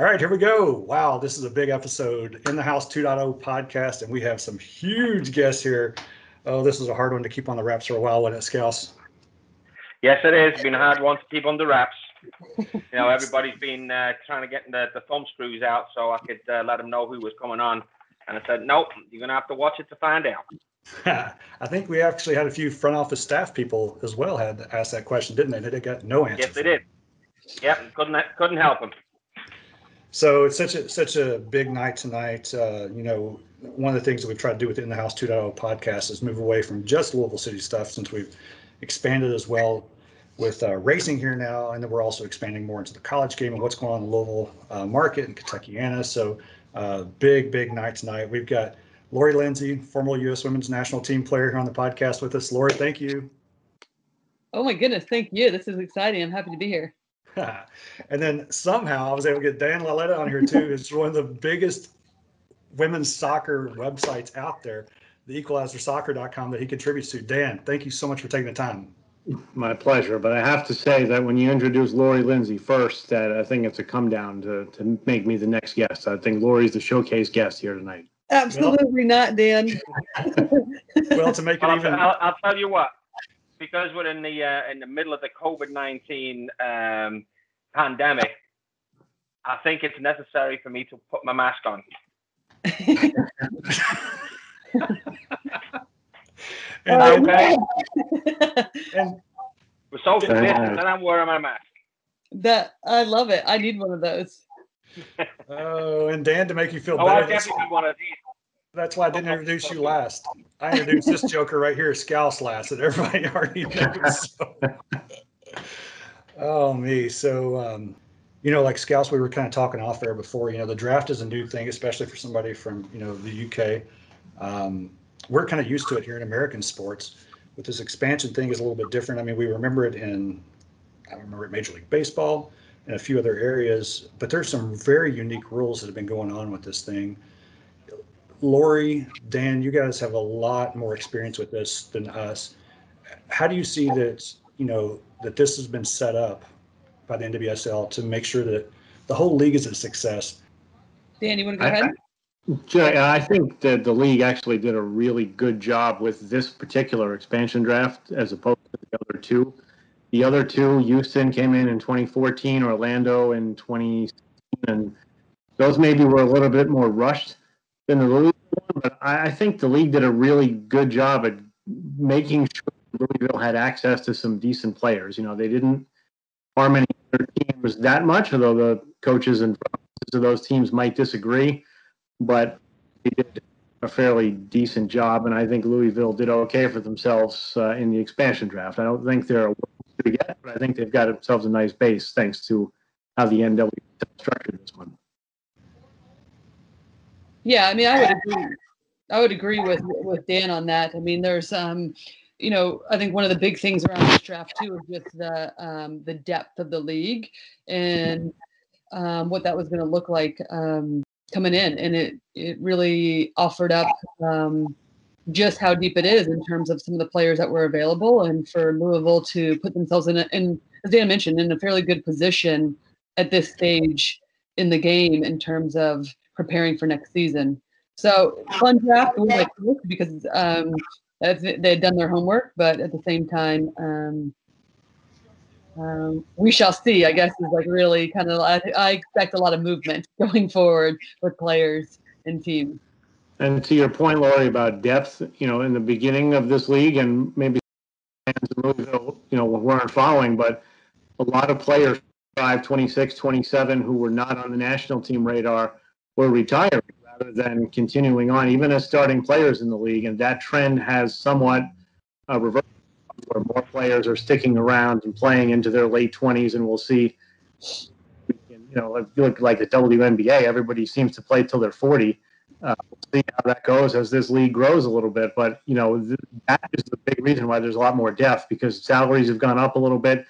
All right, here we go. Wow, this is a big episode in the House 2.0 podcast, and we have some huge guests here. Oh, this is a hard one to keep on the wraps for a while, wasn't it, Scouse? Yes, it is. It's been a hard one to keep on the wraps. you know, everybody's been uh, trying to get the, the thumb screws out so I could uh, let them know who was coming on. And I said, nope, you're going to have to watch it to find out. I think we actually had a few front office staff people as well had asked that question, didn't they? They got no answer. Yes, they did. Yep, couldn't couldn't help them. So it's such a such a big night tonight. Uh, you know, one of the things that we've tried to do within the House 2.0 podcast is move away from just Louisville City stuff since we've expanded as well with uh, racing here now, and then we're also expanding more into the college game and what's going on in the Louisville uh, market and Kentuckiana. So uh, big big night tonight. We've got Lori Lindsey, former U.S. Women's National Team player, here on the podcast with us. Lori, thank you. Oh my goodness, thank you. This is exciting. I'm happy to be here. and then somehow I was able to get Dan Lauletta on here too. It's one of the biggest women's soccer websites out there, the equalizersoccer.com that he contributes to. Dan, thank you so much for taking the time. My pleasure. But I have to say that when you introduce Lori Lindsey first, that I think it's a come down to, to make me the next guest. I think Lori's the showcase guest here tonight. Absolutely well, not, Dan. well, to make it I'll, even, I'll, I'll tell you what because we're in the uh, in the middle of the COVID nineteen um, pandemic, I think it's necessary for me to put my mask on. and, okay. and we're social distance, and I'm wearing my mask. That I love it. I need one of those. oh, and Dan, to make you feel oh, better, I definitely need one of these. That's why I didn't introduce you last. I introduced this joker right here, Scouse last, that everybody already knows. So. oh me. So um, you know, like Scouse, we were kind of talking off air before. You know, the draft is a new thing, especially for somebody from you know the UK. Um, we're kind of used to it here in American sports. With this expansion thing is a little bit different. I mean, we remember it in I remember it Major League Baseball and a few other areas, but there's some very unique rules that have been going on with this thing. Lori, Dan, you guys have a lot more experience with this than us. How do you see that, you know, that this has been set up by the NWSL to make sure that the whole league is a success? Dan, you want to go ahead? I, I think that the league actually did a really good job with this particular expansion draft as opposed to the other two. The other two, Houston came in in 2014, Orlando in 2016, and those maybe were a little bit more rushed the one, but I, I think the league did a really good job at making sure Louisville had access to some decent players. You know, they didn't harm any other teams that much, although the coaches and of those teams might disagree, but they did a fairly decent job, and I think Louisville did okay for themselves uh, in the expansion draft. I don't think they're to get, but I think they've got themselves a nice base thanks to how the NW structured this one. Yeah, I mean, I would agree. I would agree with with Dan on that. I mean, there's um, you know, I think one of the big things around this draft too is just the um, the depth of the league and um, what that was going to look like um, coming in, and it it really offered up um, just how deep it is in terms of some of the players that were available, and for Louisville to put themselves in, a, in as Dan mentioned, in a fairly good position at this stage in the game in terms of preparing for next season. So fun draft like because um, they had done their homework, but at the same time, um, um, we shall see. I guess is like really kind of. I, I expect a lot of movement going forward with players and teams. And to your point, Lori, about depth, you know, in the beginning of this league, and maybe fans in Louisville, you know, weren't following, but a lot of players, 5, 26, 27, who were not on the national team radar were retiring rather than continuing on, even as starting players in the league. And that trend has somewhat uh, reversed, where more players are sticking around and playing into their late 20s. And we'll see, you know, if you look like the WNBA, everybody seems to play till they're 40. Uh, we'll see how that goes as this league grows a little bit. But, you know, th- that is the big reason why there's a lot more depth because salaries have gone up a little bit.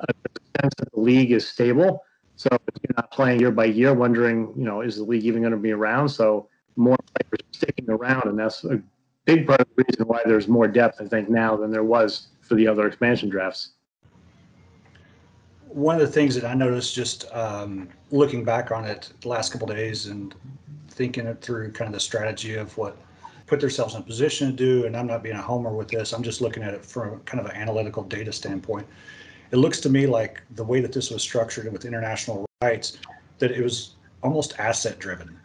Uh, the sense that the league is stable so you're not playing year by year, wondering, you know, is the league even going to be around? So more players sticking around, and that's a big part of the reason why there's more depth, I think, now than there was for the other expansion drafts. one of the things that I noticed just um, looking back on it the last couple days and thinking it through kind of the strategy of what put themselves in a position to do, and I'm not being a homer with this, I'm just looking at it from kind of an analytical data standpoint. It looks to me like the way that this was structured with international rights, that it was almost asset driven,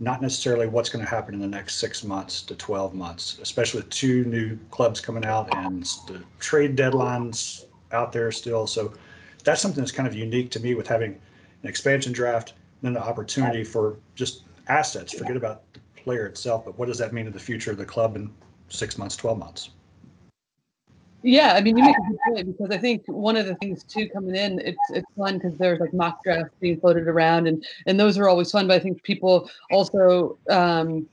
not necessarily what's going to happen in the next six months to 12 months, especially with two new clubs coming out and the trade deadlines out there still. So that's something that's kind of unique to me with having an expansion draft, then the opportunity for just assets. Forget about the player itself, but what does that mean to the future of the club in six months, 12 months? Yeah, I mean, you make a good point because I think one of the things too coming in, it's it's fun because there's like mock drafts being floated around, and and those are always fun. But I think people also um,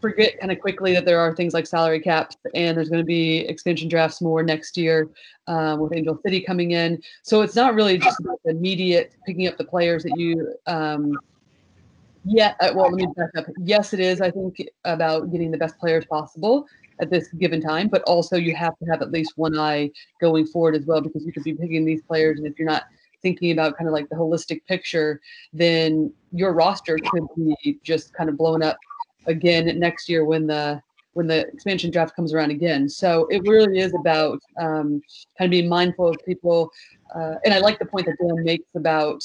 forget kind of quickly that there are things like salary caps, and there's going to be expansion drafts more next year um, with Angel City coming in. So it's not really just immediate picking up the players that you. Um, yeah, uh, well, let me back up. Yes, it is. I think about getting the best players possible at this given time, but also you have to have at least one eye going forward as well because you could be picking these players, and if you're not thinking about kind of like the holistic picture, then your roster could be just kind of blown up again next year when the when the expansion draft comes around again. So it really is about um, kind of being mindful of people. Uh, and I like the point that Dan makes about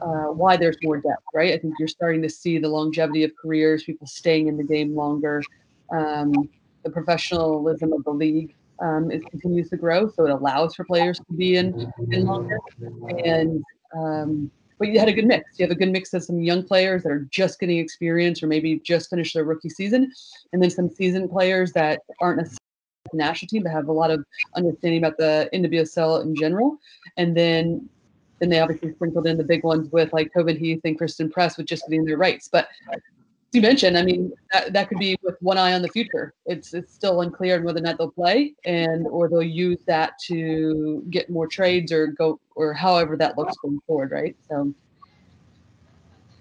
uh, why there's more depth, right? I think you're starting to see the longevity of careers, people staying in the game longer. Um, the professionalism of the league um, continues to grow, so it allows for players to be in, in longer. And um, but you had a good mix. You have a good mix of some young players that are just getting experience or maybe just finished their rookie season, and then some seasoned players that aren't necessarily national team but have a lot of understanding about the NWSL in general. And then then they obviously sprinkled in the big ones with like Tobin Heath and Christen Press with just getting their rights. But you mentioned, I mean, that, that could be with one eye on the future. It's it's still unclear whether or not they'll play and or they'll use that to get more trades or go or however that looks going forward, right? So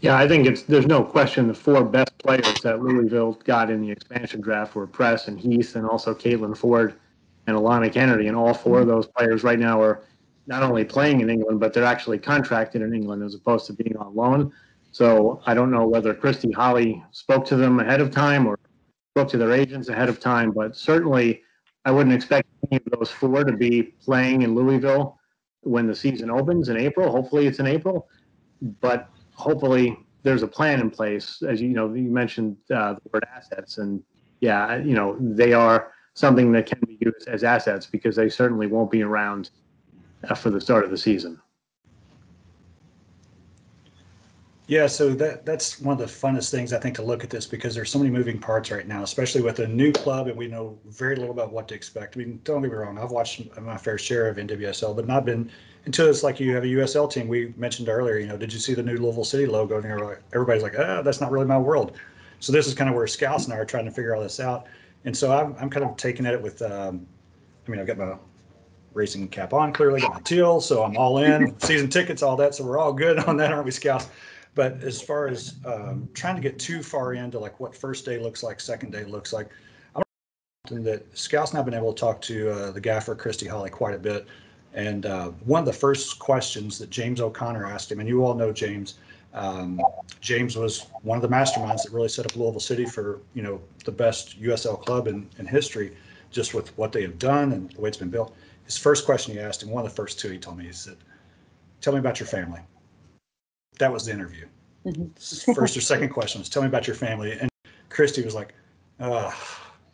Yeah, I think it's, there's no question the four best players that Louisville got in the expansion draft were Press and Heath and also Caitlin Foord and Alanna Kennedy. And all four of those players right now are not only playing in England, but they're actually contracted in England as opposed to being on loan. So I don't know whether Christy Holly spoke to them ahead of time or spoke to their agents ahead of time, but certainly I wouldn't expect any of those four to be playing in Louisville when the season opens in April. Hopefully it's in April, but hopefully there's a plan in place. As you know, you mentioned uh, the word assets, and yeah, you know they are something that can be used as assets because they certainly won't be around uh, for the start of the season. Yeah, so that that's one of the funnest things I think to look at this because there's so many moving parts right now, especially with a new club and we know very little about what to expect. I mean, don't get me wrong, I've watched my fair share of NWSL, but not been until it's like you have a USL team. We mentioned earlier, you know, did you see the new Louisville City logo? And everybody's like, ah, that's not really my world. So this is kind of where Scouse and I are trying to figure all this out. And so I'm, I'm kind of taking at it with, um, I mean, I've got my racing cap on, clearly got my teal, so I'm all in, season tickets, all that. So we're all good on that, aren't we, Scouse? But as far as um, trying to get too far into like what first day looks like, second day looks like, I'm something that Scouse and I've been able to talk to uh, the gaffer Christy Holly quite a bit. And uh, one of the first questions that James O'Connor asked him, and you all know James, um, James was one of the masterminds that really set up Louisville City for you know the best USL club in, in history, just with what they have done and the way it's been built. His first question he asked him, one of the first two he told me, he said, "Tell me about your family." That was the interview. Mhm. First or second question was, "Tell me about your family." And Christy was like, "Uh,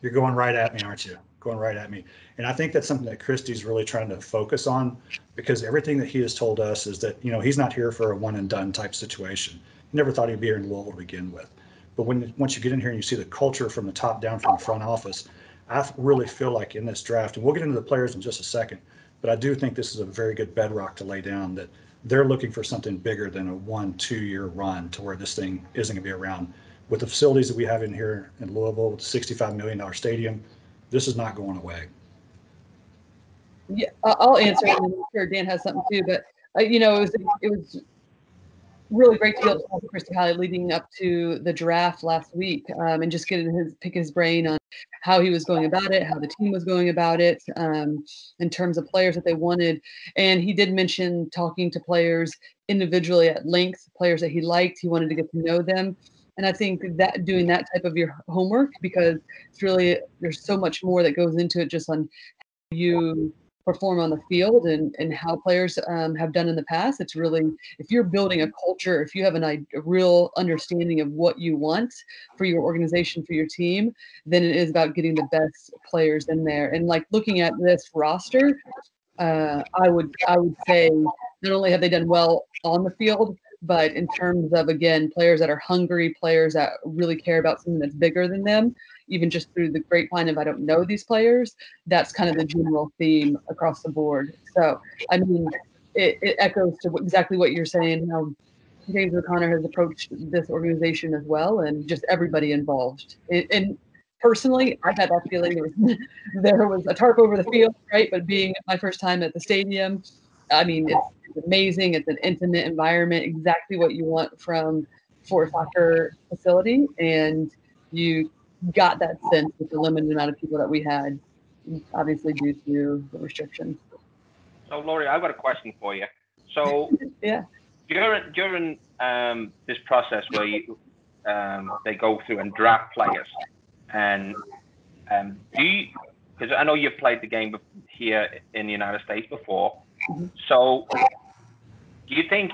you're going right at me, aren't you? Going right at me." And I think that's something that Christy's really trying to focus on because everything that he has told us is that you know he's not here for a one and done type situation. He never thought he'd be here in Louisville to begin with. But when once you get in here and you see the culture from the top down from the front office, I really feel like in this draft, and we'll get into the players in just a second, but I do think this is a very good bedrock to lay down that they're looking for something bigger than a one, two year run to where this thing isn't going to be around. With the facilities that we have in here in Louisville, with the $65 million stadium, this is not going away. Yeah, I'll answer, and I'm sure Dan has something too. But uh, you know, it was it was really great to be able to talk to Chris Holly leading up to the draft last week um, and just getting his pick his brain on how he was going about it, how the team was going about it, um, in terms of players that they wanted. And he did mention talking to players individually at length, players that he liked. He wanted to get to know them. And I think that doing that type of your homework because it's really there's so much more that goes into it just on you perform on the field and, and how players um, have done in the past. It's really, if you're building a culture, if you have an, a real understanding of what you want for your organization, for your team, then it is about getting the best players in there. And like looking at this roster, uh, I would I would say not only have they done well on the field, but in terms of again players that are hungry, players that really care about something that's bigger than them, even just through the grapevine if I don't know these players, that's kind of the general theme across the board. So, I mean, it, it echoes to exactly what you're saying, how James O'Connor has approached this organization as well, and just everybody involved. And personally, I had that feeling there was, there was a tarp over the field, right? But being my first time at the stadium, I mean, it's, it's amazing. It's an intimate environment, exactly what you want from for soccer facility, and you got that sense with the limited amount of people that we had, obviously due to the restrictions. So, Lori, I've got a question for you. So, yeah, during during um, this process where you, um, they go through and draft players, and um, do you? Because I know you've played the game here in the United States before. Mm-hmm. So, do you think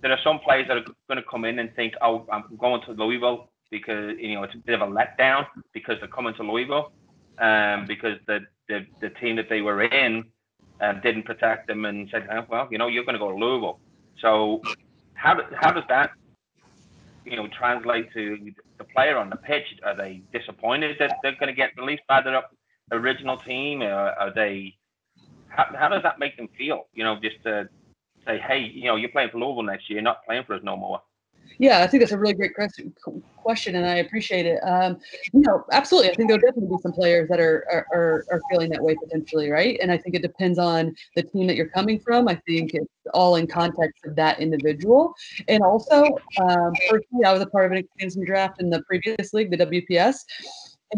there are some players that are going to come in and think, "Oh, I'm going to Louisville because you know it's a bit of a letdown because they're coming to Louisville, um, because the, the the team that they were in um, didn't protect them and said, oh, well, you know, you're going to go to Louisville. So how how does that you know translate to the player on the pitch? Are they disappointed that they're going to get released by their original team? Or are they how, how does that make them feel? You know, just to say, hey, you know, you're playing for Louisville next year, not playing for us no more. Yeah, I think that's a really great question, and I appreciate it. Um, you know, absolutely. I think there'll definitely be some players that are, are are feeling that way potentially, right? And I think it depends on the team that you're coming from. I think it's all in context of that individual, and also, um, personally, I was a part of an expansion draft in the previous league, the WPS,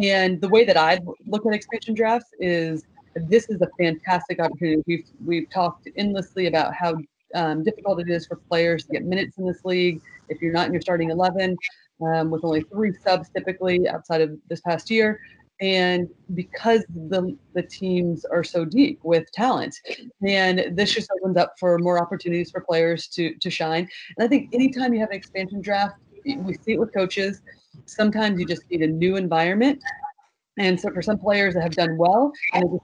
and the way that I look at expansion drafts is this is a fantastic opportunity. We've we've talked endlessly about how um, difficult it is for players to get minutes in this league if you're not in your starting 11, um, with only three subs typically outside of this past year. And because the the teams are so deep with talent, and this just opens up for more opportunities for players to to shine. And I think anytime you have an expansion draft, we see it with coaches. Sometimes you just need a new environment and so for some players that have done well and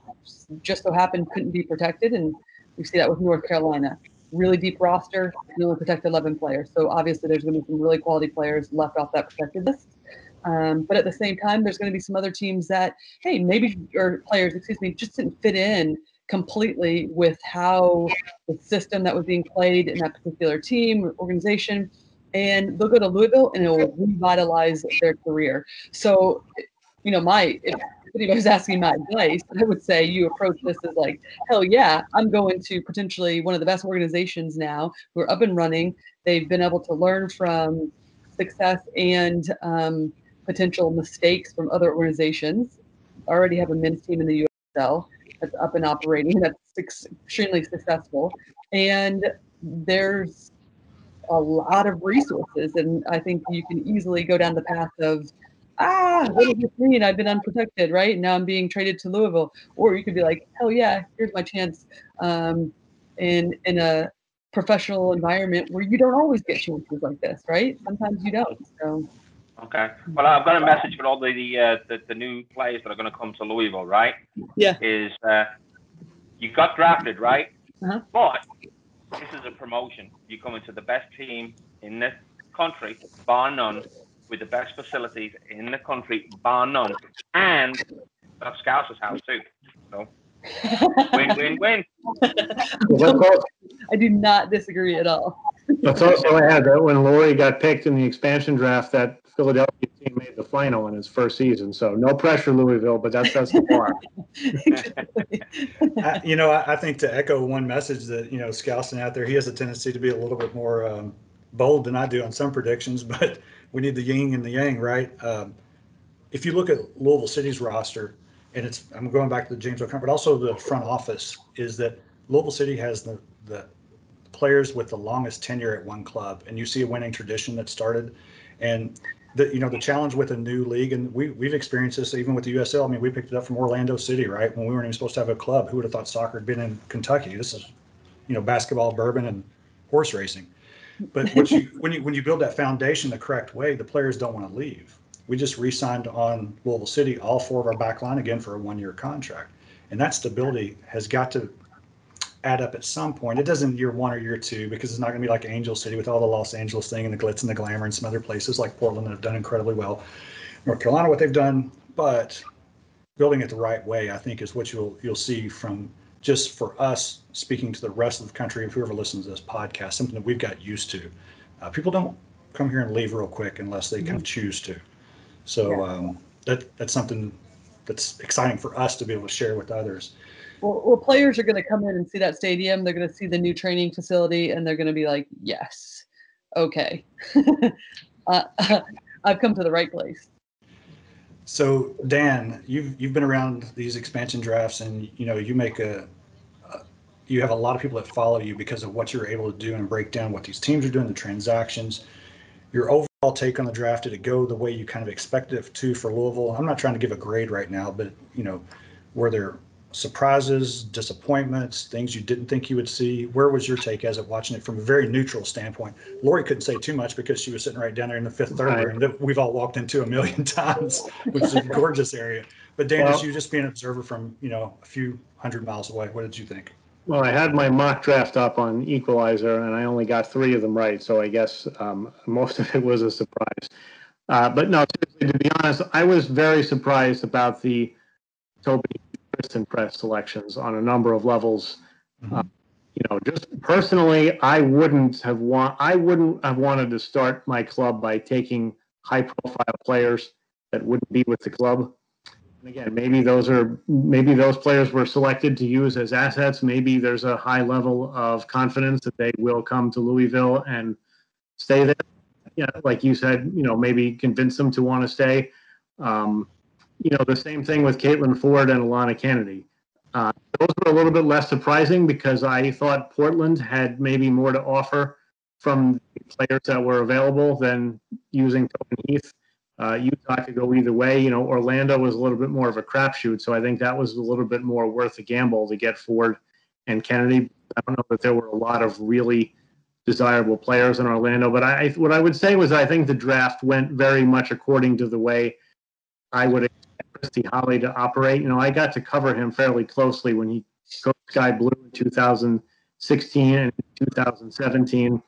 just so happened couldn't be protected, and we see that with North Carolina really deep roster, you only protect 11 players. So obviously, there's going to be some really quality players left off that protected list. Um, but at the same time, there's going to be some other teams that, hey, maybe or players, excuse me, just didn't fit in completely with how the system that was being played in that particular team or organization. And they'll go to Louisville and it will revitalize their career. So, you know, my anybody was asking my advice, I would say you approach this as like, hell yeah, I'm going to potentially one of the best organizations now who are up and running. They've been able to learn from success and um, potential mistakes from other organizations. Already have a men's team in the USL that's up and operating. That's extremely successful, and there's a lot of resources, and I think you can easily go down the path of ah, what does this mean? I've been unprotected, right? Now I'm being traded to Louisville. Or you could be like, hell yeah, here's my chance um, in in a professional environment where you don't always get chances like this, right? Sometimes you don't. So. Okay. Well, I've got a message for all the the, uh, the, the new players that are going to come to Louisville, right? Yeah. Is uh, you got drafted, right? Uh-huh. But this is a promotion. You come into the best team in this country, bar none, with the best facilities in the country, bar none, and that's Scouser's house too. So win, win, win. I do not disagree at all. Let's also add that when Lori got picked in the expansion draft, that Philadelphia team made the final in his first season. So no pressure, Louisville, but that's that's the bar. I, you know, I, I, think to echo one message that you know, Skousen out there, he has a tendency to be a little bit more um, bold than I do on some predictions, but we need the yin and the yang, right? Um, if you look at Louisville City's roster, and it's I'm going back to the James O'Connor, but also the front office is that Louisville City has the the players with the longest tenure at one club, and you see a winning tradition that started, and the you know the challenge with a new league, and we we've experienced this even with the USL. I mean, we picked it up from Orlando City, right? When we weren't even supposed to have a club, who would have thought soccer had been in Kentucky? This is, you know, basketball, bourbon, and horse racing. But what you when you when you build that foundation the correct way, the players don't want to leave. We just re-signed on Louisville City all four of our back line again for a one-year contract, and that stability has got to add up at some point. It doesn't year one or year two because it's not going to be like Angel City with all the Los Angeles thing and the glitz and the glamour and some other places like Portland that have done incredibly well. North Carolina, what they've done, but building it the right way, I think, is what you'll you'll see from just for us speaking to the rest of the country, if whoever listens to this podcast, something that we've got used to. Uh, people don't come here and leave real quick unless they kind of choose to. So um, that that's something that's exciting for us to be able to share with others. Well, well players are going to come in and see that stadium. They're going to see the new training facility, and they're going to be like, "Yes, okay, uh, I've come to the right place." So Dan, you've you've been around these expansion drafts, and you know you make a, you have a lot of people that follow you because of what you're able to do and break down what these teams are doing, the transactions. Your overall take on the draft did it go the way you kind of expected it to for Louisville? I'm not trying to give a grade right now, but you know, were there surprises, disappointments, things you didn't think you would see? Where was your take as of watching it from a very neutral standpoint? Lori couldn't say too much because she was sitting right down there in the fifth third Right. room that we've all walked into a million times, which is a gorgeous area. But Dan, Well- you just being an observer from you know a few hundred miles away, what did you think? Well, I had my mock draft up on Equalizer, and I only got three of them right, so I guess um, most of it was a surprise. Uh, but no, seriously, to be honest, I was very surprised about the Toby Christen Press selections on a number of levels. Mhm. Uh, you know, just personally, I wouldn't have want I wouldn't have wanted to start my club by taking high-profile players that wouldn't be with the club. And again, maybe those are maybe those players were selected to use as assets. Maybe there's a high level of confidence that they will come to Louisville and stay there. Yeah, like you said, you know, maybe convince them to want to stay. Um, you know, the same thing with Caitlin Foord and Alanna Kennedy. Uh, those were a little bit less surprising because I thought Portland had maybe more to offer from players that were available than using Tobin Heath. Uh, Utah could go either way. You know, Orlando was a little bit more of a crapshoot, so I think that was a little bit more worth a gamble to get Foord and Kennedy. I don't know that there were a lot of really desirable players in Orlando, but I what I would say was I think the draft went very much according to the way I would Holly to operate. You know, I got to cover him fairly closely when he coached Sky Blue in 2016 and 2017.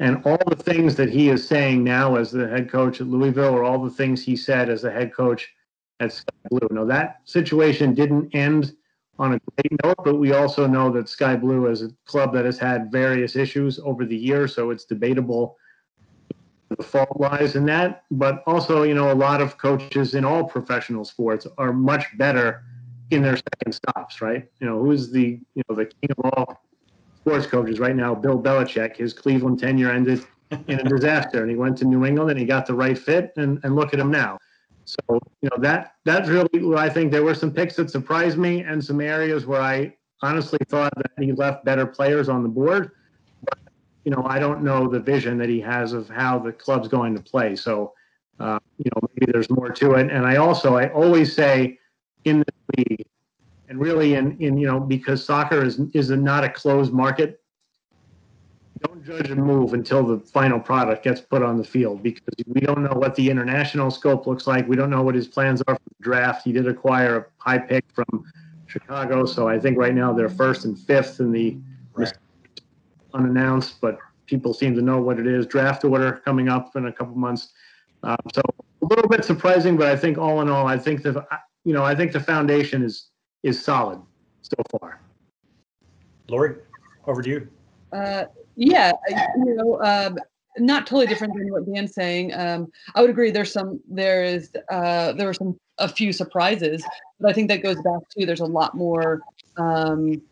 And all the things that he is saying now as the head coach at Louisville, or all the things he said as the head coach at Sky Blue. Now, that situation didn't end on a great note, but we also know that Sky Blue is a club that has had various issues over the years, so it's debatable the fault lies in that. But also, you know, a lot of coaches in all professional sports are much better in their second stops, right? You know, who's the you know the king of all sports coaches right now? Bill Belichick. His Cleveland tenure ended in a disaster, and he went to New England and he got the right fit, and and look at him now. So you know that that's really I think. There were some picks that surprised me, and some areas where I honestly thought that he left better players on the board. You know, I don't know the vision that he has of how the club's going to play. So uh, you know, maybe there's more to it. And I also I always say in the league, and really in in you know because soccer is is not a closed market. Don't judge a move until the final product gets put on the field because we don't know what the international scope looks like. We don't know what his plans are for the draft. He did acquire a high pick from Chicago, so I think right now they're first and fifth in the Right. Unannounced, but people seem to know what it is. Draft order coming up in a couple months. Um, so a little bit surprising, but I think all in all, I think the you know I think the foundation is is solid so far. Lori, over to you. Uh, yeah, you know, um, not totally different than what Dan's saying. Um, I would agree. There's some, there is, uh, there were some, a few surprises, but I think that goes back to there's a lot more, um,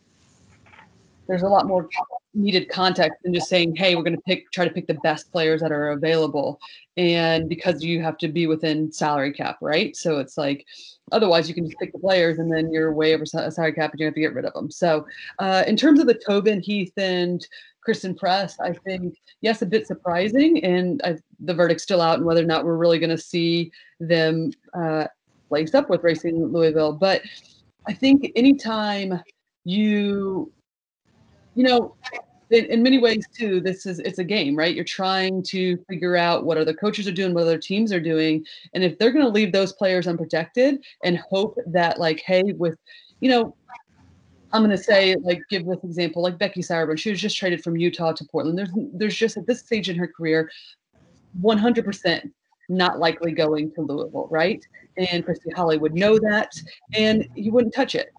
there's a lot more needed context and just saying, "Hey, we're going to pick try to pick the best players that are available," and because you have to be within salary cap, right? So it's like otherwise you can just pick the players and then you're way over salary cap and you have to get rid of them. So uh, in terms of the Tobin, Heath, and Christen Press, I think yes, a bit surprising, and I, the verdict's still out, and whether or not we're really going to see them uh, lace up with Racing Louisville. But I think anytime you you know, in, in, many ways too, this is it's a game, right? You're trying to figure out what other coaches are doing, what other teams are doing, and if they're going to leave those players unprotected and hope that, like, hey, with, you know, I'm going to say, like, give this example, like Becky Sauerbrunn, she was just traded from Utah to Portland. There's there's just at this stage in her career, 100% not likely going to Louisville, right? And Christy Holly would know that, and he wouldn't touch it.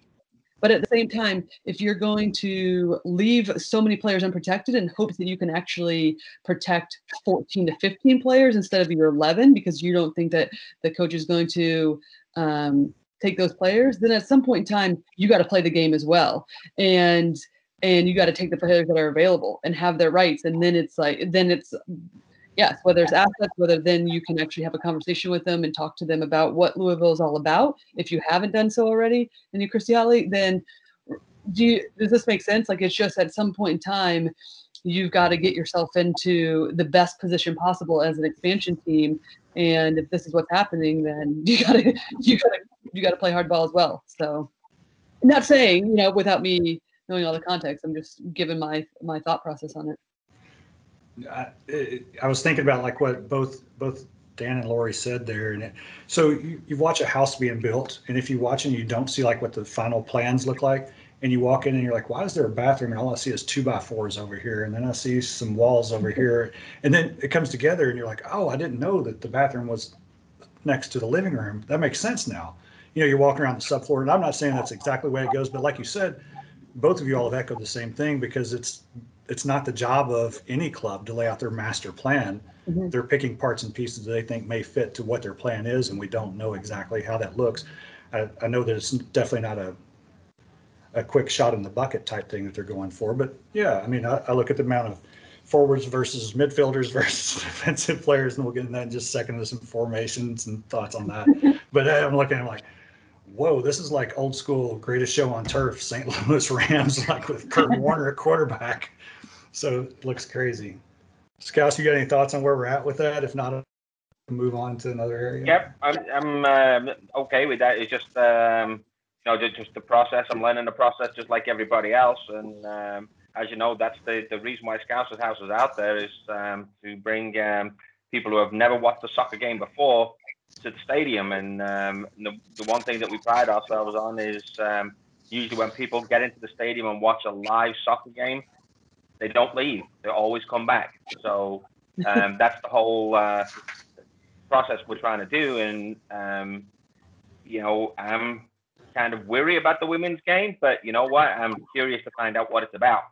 But at the same time, if you're going to leave so many players unprotected and hope that you can actually protect 14 to 15 players instead of your 11 because you don't think that the coach is going to um, take those players, then at some point in time, you got to play the game as well. And and you got to take the players that are available and have their rights. And then it's like, then it's yes, whether it's assets, whether then you can actually have a conversation with them and talk to them about what Louisville is all about. If you haven't done so already, and you Christy Holly, then do you, does this make sense? Like it's just at some point in time, you've got to get yourself into the best position possible as an expansion team. And if this is what's happening, then you gotta you gotta you gotta play hardball as well. So, not saying you know without me knowing all the context, I'm just giving my my thought process on it. I, I was thinking about like what both both Dan and Lori said there, and it, so you, you watch a house being built, and if you watch and you don't see like what the final plans look like, and you walk in and you're like, why is there a bathroom? And all I see is two by fours over here, and then I see some walls over mm-hmm. here, and then it comes together, and you're like, oh, I didn't know that the bathroom was next to the living room. That makes sense now. You know, you're walking around the subfloor, and I'm not saying that's exactly the way it goes, but like you said, both of you all have echoed the same thing because it's it's not the job of any club to lay out their master plan. Mm-hmm. They're picking parts and pieces that they think may fit to what their plan is, and we don't know exactly how that looks. I, I know that it's definitely not a a quick shot in the bucket type thing that they're going for, but yeah, I mean, I, I look at the amount of forwards versus midfielders versus defensive players, and we'll get into that in just a second with some formations and thoughts on that. but I'm looking at like, whoa, this is like old school greatest show on turf, St. Louis Rams, like with Kurt Warner at quarterback. So it looks crazy. Scouse, you got any thoughts on where we're at with that? If not, move on to another area. Yep, I'm, I'm uh, okay with that. It's just, um, you know, just, the process. I'm learning the process just like everybody else. And um, as you know, that's the, the reason why Scouse's House is out there is um, to bring um, people who have never watched a soccer game before to the stadium. And um, the, the one thing that we pride ourselves on is um, usually when people get into the stadium and watch a live soccer game, they don't leave. They always come back. So um, that's the whole uh, process we're trying to do. And um, you know, I'm kind of weary about the women's game, but you know what? I'm curious to find out what it's about.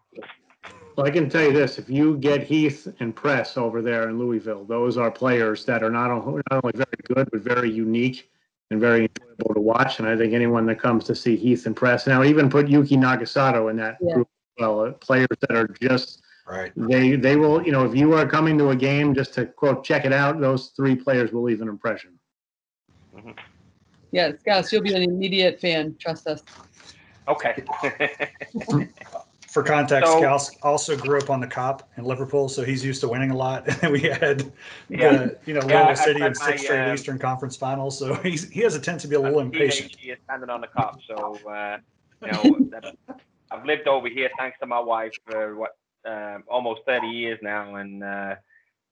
Well, I can tell you this: if you get Heath and Press over there in Louisville, those are players that are not only, not only very good but very unique and very enjoyable to watch. And I think anyone that comes to see Heath and Press now, even put Yuki Nagasato in that yeah. group well. Uh, players that are just right. They they will you know if you are coming to a game just to quote check it out, those three players will leave an impression. Mm-hmm. Yeah, Scouse, you'll be an immediate fan. Trust us. Okay. For context, so, also grew up on the Kop in Liverpool, so he's used to winning a lot. And we had yeah. the you know Louisville City in six straight uh, Eastern Conference Finals, so he's he has a tendency to be a little impatient. He is standing on the Kop, so uh, you know I've lived over here thanks to my wife for what um, almost 30 years now, and uh,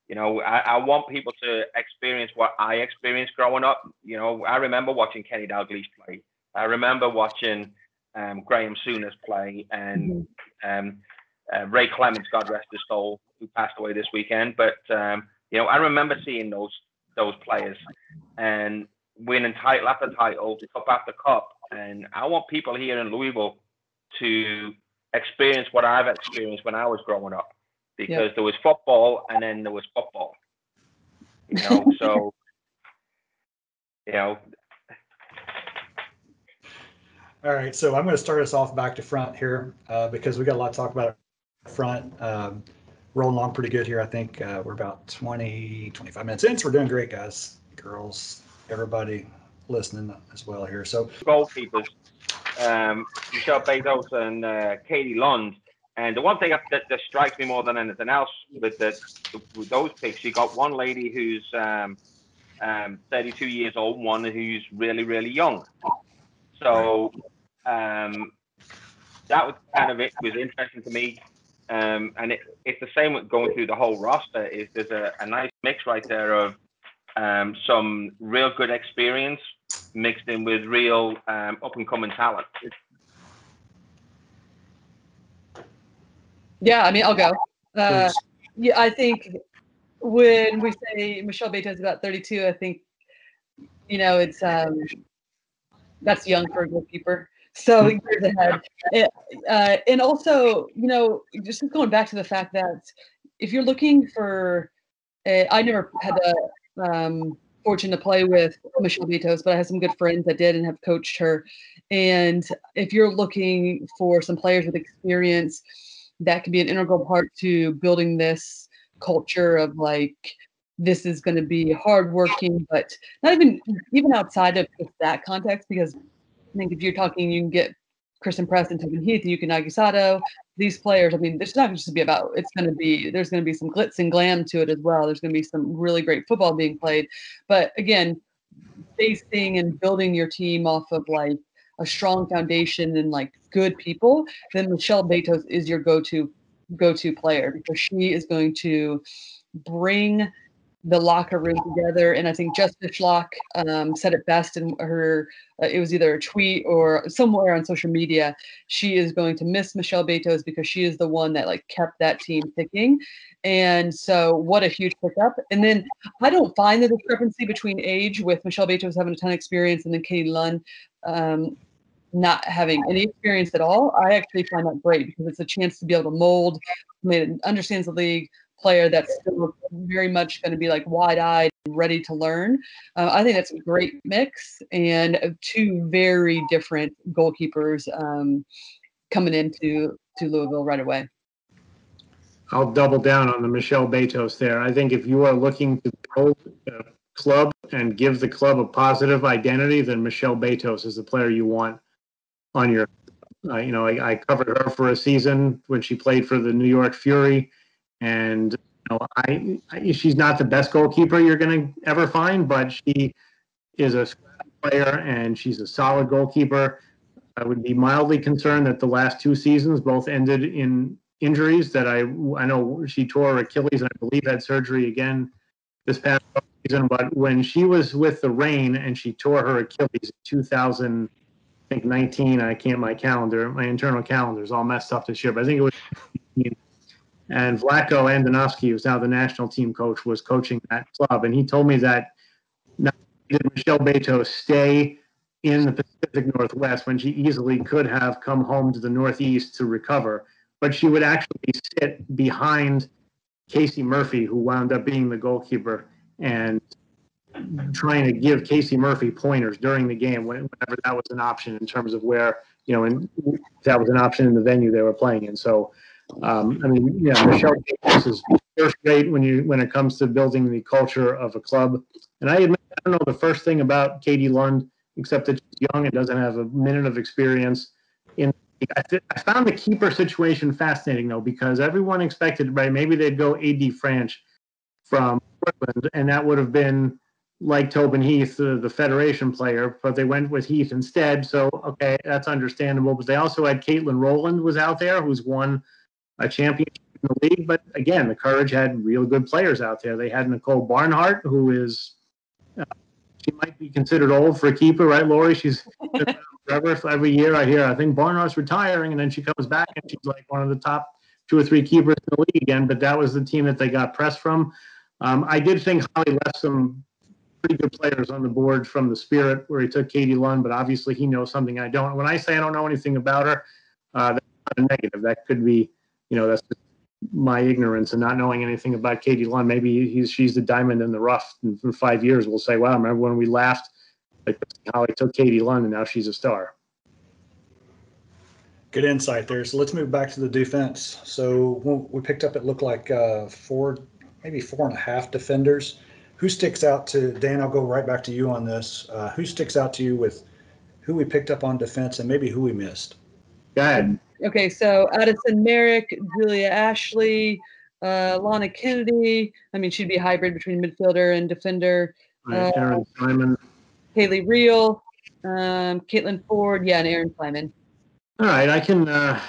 you know I, I, want people to experience what I experienced growing up. You know, I remember watching Kenny Dalglish play. I remember watching um, Graham Souness play, and mm-hmm. um, uh, Ray Clemence, God rest his soul, who passed away this weekend. But um, you know, I remember seeing those those players and winning title after title, cup after cup. And I want people here in Louisville to experience what I've experienced when I was growing up because yep. there was football and then there was football. You know, so you know. All right, so I'm going to start us off back to front here uh, because we got a lot to talk about front. Um, rolling along pretty good here. I think uh, we're about 20, 25 minutes in, so we're doing great, guys, girls, everybody listening as well here. So goalkeepers, um, Michelle Betos and uh, Katie Lund. And the one thing that, that strikes me more than anything else with, the, with those picks, you got one lady who's um, um, 32 years old, one who's really, really young. So um, that was kind of it. Was interesting to me, um, and it, it's the same with going through the whole roster. Is there's a, a nice mix right there of um, some real good experience mixed in with real um, up and coming talent. Yeah, I mean, I'll go. Uh, yeah, I think when we say Michelle Beto is about 32, I think, you know, it's um, that's young for a goalkeeper. So years ahead. Uh, and also, you know, just going back to the fact that if you're looking for, a, I never had the um, fortune to play with Michelle Betos, but I have some good friends that did and have coached her. And if you're looking for some players with experience, that can be an integral part to building this culture of like this is going to be hardworking, but not even even outside of that context. Because I think if you're talking, you can get Christen Press and Tobin Heath, Yuki Nagasato, these players. I mean, it's not just to be about. It's going to be there's going to be some glitz and glam to it as well. There's going to be some really great football being played, but again, basing and building your team off of like a strong foundation and like good people, then Michelle Betos is your go-to go-to player because she is going to bring the locker room together. And I think Jess Fishlock um, said it best in her, uh, it was either a tweet or somewhere on social media. She is going to miss Michelle Betos because she is the one that like kept that team ticking. And so what a huge pickup. And then I don't find the discrepancy between age with Michelle Betos having a ton of experience and then Katie Lund um, not having any experience at all. I actually find that great because it's a chance to be able to mold, understands the league, player that's still very much going to be like wide-eyed ready to learn. Uh, I think that's a great mix and two very different goalkeepers um, coming into to Louisville right away. I'll double down on the Michelle Betos there. I think if you are looking to build a club and give the club a positive identity, then Michelle Betos is the player you want on your. Uh, you know, I, I covered her for a season when she played for the New York Fury and you know, I, I, she's not the best goalkeeper you're going to ever find, but she is a player and she's a solid goalkeeper. I would be mildly concerned that the last two seasons both ended in injuries. That I I know she tore her Achilles and I believe had surgery again this past season. But when she was with the Reign and she tore her Achilles in 2000, I think 19. I can't my calendar, my internal calendar is all messed up this year, but I think it was and Vlatko Andonovski, who's now the national team coach, was coaching that club. And he told me that not did Michelle Beto stay in the Pacific Northwest when she easily could have come home to the Northeast to recover, but she would actually sit behind Casey Murphy, who wound up being the goalkeeper, and trying to give Casey Murphy pointers during the game whenever that was an option in terms of where, you know, and that was an option in the venue they were playing in. So um, I mean, yeah, Michelle is first rate when you when it comes to building the culture of a club. And I admit, I don't know the first thing about Katie Lund, except that she's young and doesn't have a minute of experience. In I, th- I found the keeper situation fascinating though, because everyone expected, right? Maybe they'd go AD Franch from Portland, and that would have been like Tobin Heath, the, the Federation player, but they went with Heath instead. So okay, that's understandable. But they also had Katelyn Rowland was out there, who's won a championship in the league. But again, the Courage had real good players out there. They had Nicole Barnhart, who is uh, she might be considered old for a keeper, right, Lori? She's forever. Every year I hear I think Barnhart's retiring, and then she comes back and she's like one of the top two or three keepers in the league again. But that was the team that they got pressed from. Um, I did think Holly left some pretty good players on the board from the Spirit, where he took Katie Lund, but obviously he knows something I don't. When I say I don't know anything about her, uh, that's not a negative. That could be you know, that's my ignorance and not knowing anything about Katie Lund. Maybe he's she's the diamond in the rough. And for five years, we'll say, "Wow, remember when we laughed like how he took Katie Lund and now she's a star." Good insight there. So let's move back to the defense. So when we picked up, it looked like uh, four, maybe four and a half defenders. Who sticks out to Dan? I'll go right back to you on this. Uh, who sticks out to you with who we picked up on defense and maybe who we missed? Go ahead. Okay, so Addisyn Merrick, Julia Ashley, uh, Lana Kennedy. I mean, she'd be a hybrid between midfielder and defender. Right, Erin Simon. Haley Reel, um, Caitlin Foord, yeah, and Erin Simon. All right, I can uh,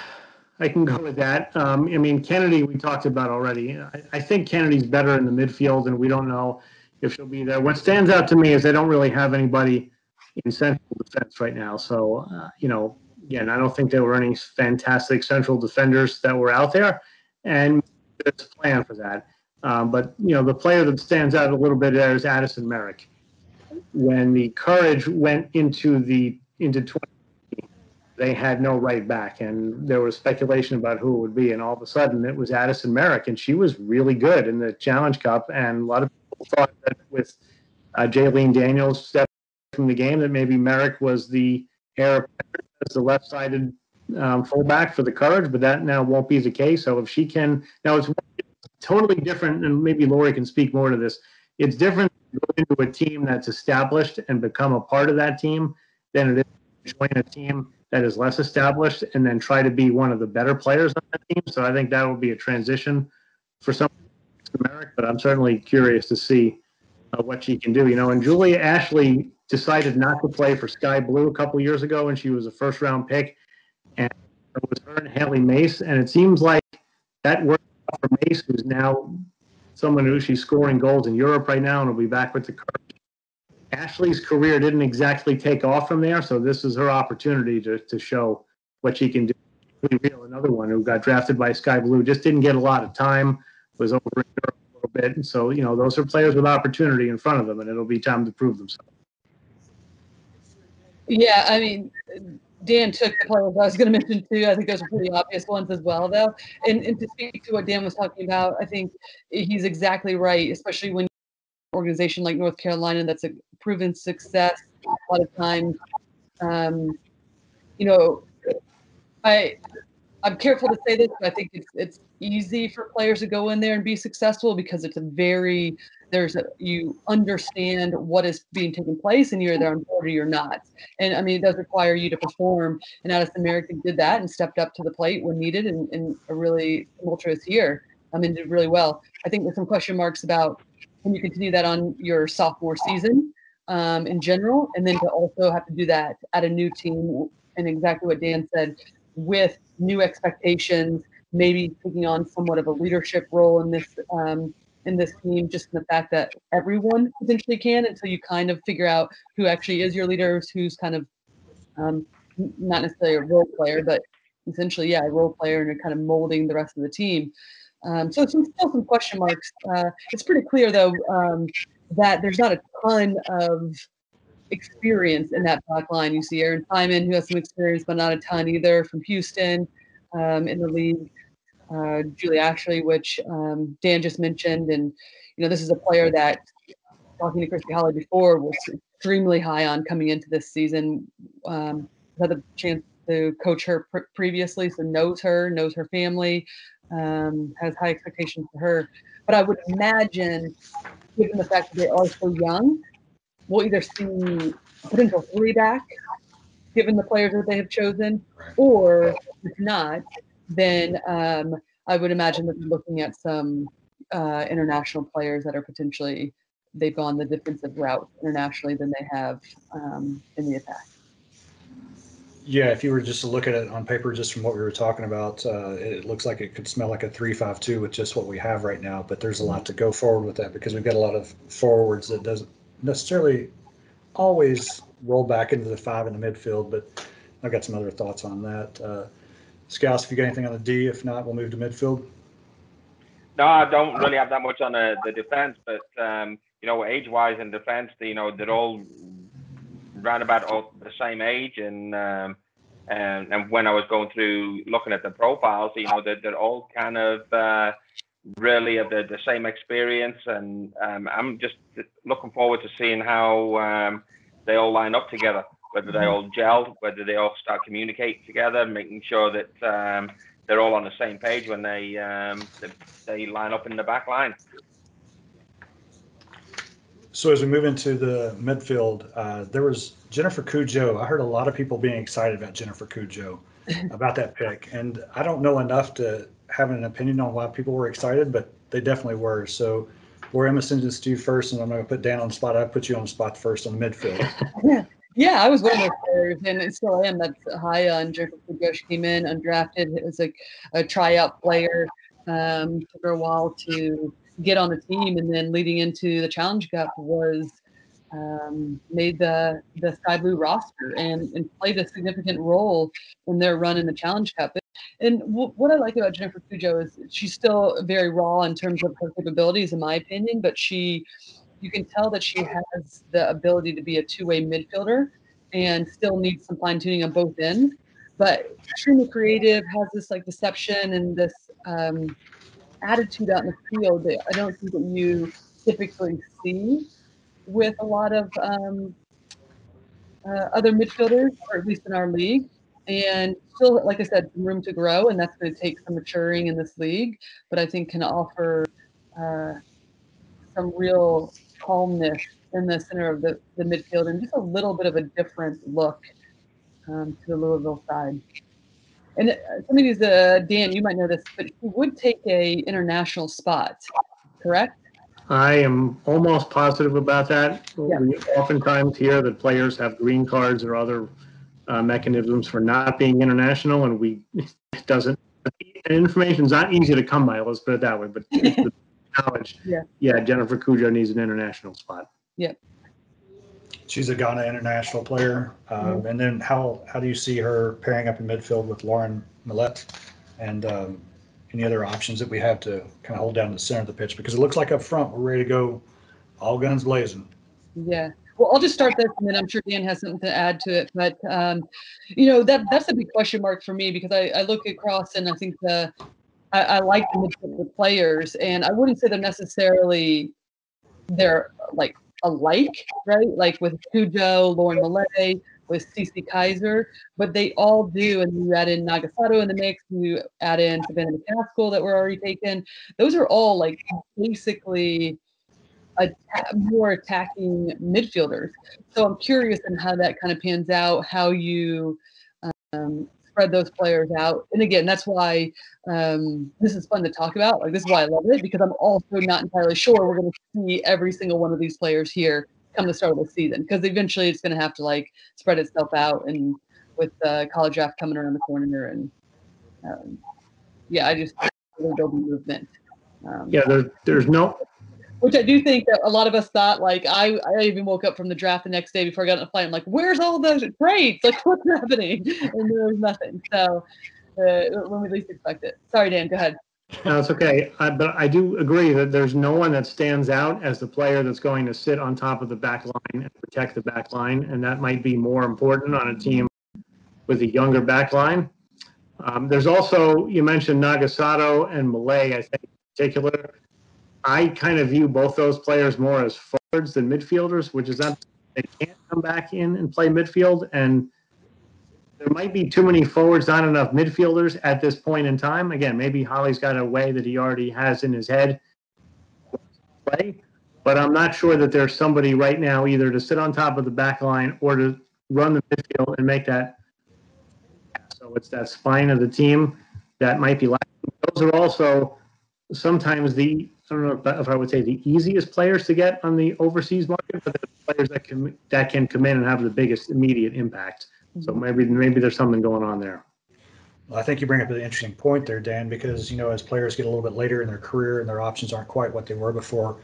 I can go with that. Um, I mean, Kennedy, we talked about already. I, I think Kennedy's better in the midfield, and we don't know if she'll be there. What stands out to me is they don't really have anybody in central defense right now. So, uh, you know, again, I don't think there were any fantastic central defenders that were out there, and there's a plan for that. Um, but you know, the player that stands out a little bit there is Addisyn Merrick. When the Courage went into the into 20, they had no right back, and there was speculation about who it would be, and all of a sudden it was Addisyn Merrick, and she was really good in the Challenge Cup, and a lot of people thought that with uh, Jaelene Daniels stepping from the game that maybe Merrick was the heir apparent as the left-sided um, fullback for the Courage, but that now won't be the case. So if she can, now it's totally different, and maybe Lori can speak more to this. It's different to a team that's established and become a part of that team than it is to join a team that is less established and then try to be one of the better players on that team. So I think that will be a transition for some Merrick, but I'm certainly curious to see uh, what she can do. You know, and Julia Ashley decided not to play for Sky Blue a couple years ago, and she was a first round pick, and it was her and Hailie Mace, and it seems like that worked for Mace, who's now someone who she's scoring goals in Europe right now, and will be back with the Courage. Ashley's career didn't exactly take off from there, so this is her opportunity to, to show what she can do. Real, another one who got drafted by Sky Blue, just didn't get a lot of time, was over in Europe little bit, and so you know those are players with opportunity in front of them, and it'll be time to prove themselves. Yeah, I mean, Dan took the players I was going to mention too. I think those are pretty obvious ones as well, though. And, and to speak to what Dan was talking about, I think he's exactly right, especially when organization like North Carolina that's a proven success a lot of times. Um, you know, I I'm careful to say this, but I think it's it's easy for players to go in there and be successful because it's a very there's a you understand what is being taken place and you're there on board or you're not. And I mean it does require you to perform. And Addisyn Merrick did that and stepped up to the plate when needed in, in a really tumultuous year. I mean did really well. I think there's some question marks about can you continue that on your sophomore season um, in general, and then to also have to do that at a new team and exactly what Dan said with new expectations, maybe taking on somewhat of a leadership role in this um, in this team, just in the fact that everyone potentially can until you kind of figure out who actually is your leaders, who's kind of um, not necessarily a role player, but essentially, yeah, a role player and you're kind of molding the rest of the team. Um, so some, still some question marks. Uh, it's pretty clear though um, that there's not a ton of experience in that back line. You see Erin Simon, who has some experience, but not a ton either from Houston um, in the league. Uh, Julie Ashley, which um, Dan just mentioned, and you know this is a player that talking to Christy Holly before was extremely high on coming into this season. Um, had the chance to coach her pr- previously, so knows her, knows her family, um, has high expectations for her. But I would imagine, given the fact that they are so young, we'll either see potential three back, given the players that they have chosen, or if not, then um, I would imagine that they're looking at some uh, international players that are potentially they've gone the defensive route internationally than they have um, in the attack. Yeah, if you were just to look at it on paper, just from what we were talking about, uh, it looks like it could smell like a three-five-two with just what we have right now. But there's a lot to go forward with that because we've got a lot of forwards that doesn't necessarily always roll back into the five in the midfield. But I've got some other thoughts on that. Uh, Scouse, if you got anything on the D, if not, we'll move to midfield. No, I don't really have that much on the, the defense, but um, you know, age-wise in defense, you know, they're all round about all the same age, and um, and and when I was going through looking at the profiles, you know, they're, they're all kind of uh, really of the, the same experience, and um, I'm just looking forward to seeing how um, they all line up together. whether they all gel, whether they all start communicating together, making sure that um, they're all on the same page when they, um, they they line up in the back line. So as we move into the midfield, uh, there was Jennifer Cudjoe. I heard a lot of people being excited about Jennifer Cudjoe, about that pick, and I don't know enough to have an opinion on why people were excited, but they definitely were. So, where Emma sends to you first, and I'm going to put Dan on the spot. I put you on the spot first on the midfield. Yeah, I was one of those players, and I still am. That's high on Cudjoe. She came in undrafted. It was like a tryout player. Um, took her a while to get on the team, and then leading into the Challenge Cup was um, made the the Sky Blue roster and, and played a significant role in their run in the Challenge Cup. And w- what I like about Jennifer Cudjoe is she's still very raw in terms of her capabilities, in my opinion, but she you can tell that she has the ability to be a two-way midfielder and still needs some fine-tuning on both ends. But extremely creative has this like deception and this um, attitude out in the field that i don't think that you typically see with a lot of um, uh, other midfielders or at least in our league and still like i said some room to grow and that's going to take some maturing in this league but i think can offer uh, some real calmness in the center of the, the midfield and just a little bit of a different look um, to the Louisville side. And some of these, uh, Dan, you might know this, but he would take a international spot, correct? I am almost positive about that. Yeah. We oftentimes hear that players have green cards or other uh, mechanisms for not being international, and we it doesn't. Information's not easy to come by. Let's put it that way. But the knowledge, Yeah. yeah, Jennifer Cudjoe needs an international spot. Yep. She's a Ghana international player. Um, And then how how do you see her pairing up in midfield with Lauren Milliet and um, any other options that we have to kind of hold down the center of the pitch? Because it looks like up front we're ready to go, all guns blazing. Yeah. Well, I'll just start this, and then I'm sure Dan has something to add to it. But um, you know that that's a big question mark for me because I, I look across and I think the I, I like the the players, and I wouldn't say they're necessarily they're like alike, right? Like with Cudjoe, Lauren Milliet, with Cece Kizer, but they all do. And you add in Nagasato in the mix, you add in Savannah McCaskill that were already taken. Those are all like basically more attacking midfielders. So I'm curious in how that kind of pans out, how you um, spread those players out. And again, that's why um, this is fun to talk about. Like this is why I love it because I'm also not entirely sure we're going to see every single one of these players here come the start of the season because eventually it's going to have to like spread itself out and with the college draft coming around the corner and um, yeah, I just think there'll be movement. Um, Yeah, there, there's no, which I do think that a lot of us thought. Like I, I even woke up from the draft the next day before I got on the flight. I'm like, "Where's all those trades? Like, what's happening?" And there was nothing. So uh, when we least expect it. Sorry, Dan. Go ahead. no, it's okay. I, but I do agree that there's no one that stands out as the player that's going to sit on top of the back line and protect the back line, and that might be more important on a team with a younger back line. Um, there's also, you mentioned Nagasato and Milliet, I think in particular. I kind of view both those players more as forwards than midfielders, which is not, they can't come back in and play midfield. And there might be too many forwards, not enough midfielders at this point in time. Again, maybe Holly's got a way that he already has in his head play, but I'm not sure that there's somebody right now either to sit on top of the back line or to run the midfield and make that. So it's that spine of the team that might be lacking. Those are also sometimes the, I don't know if- if I would say the easiest players to get on the overseas market, but the players that can, that can come in and have the biggest immediate impact. So mm-hmm. maybe, maybe there's something going on there. Well, I think you bring up an interesting point there, Dan, because you know as players get a little bit later in their career and their options aren't quite what they were before,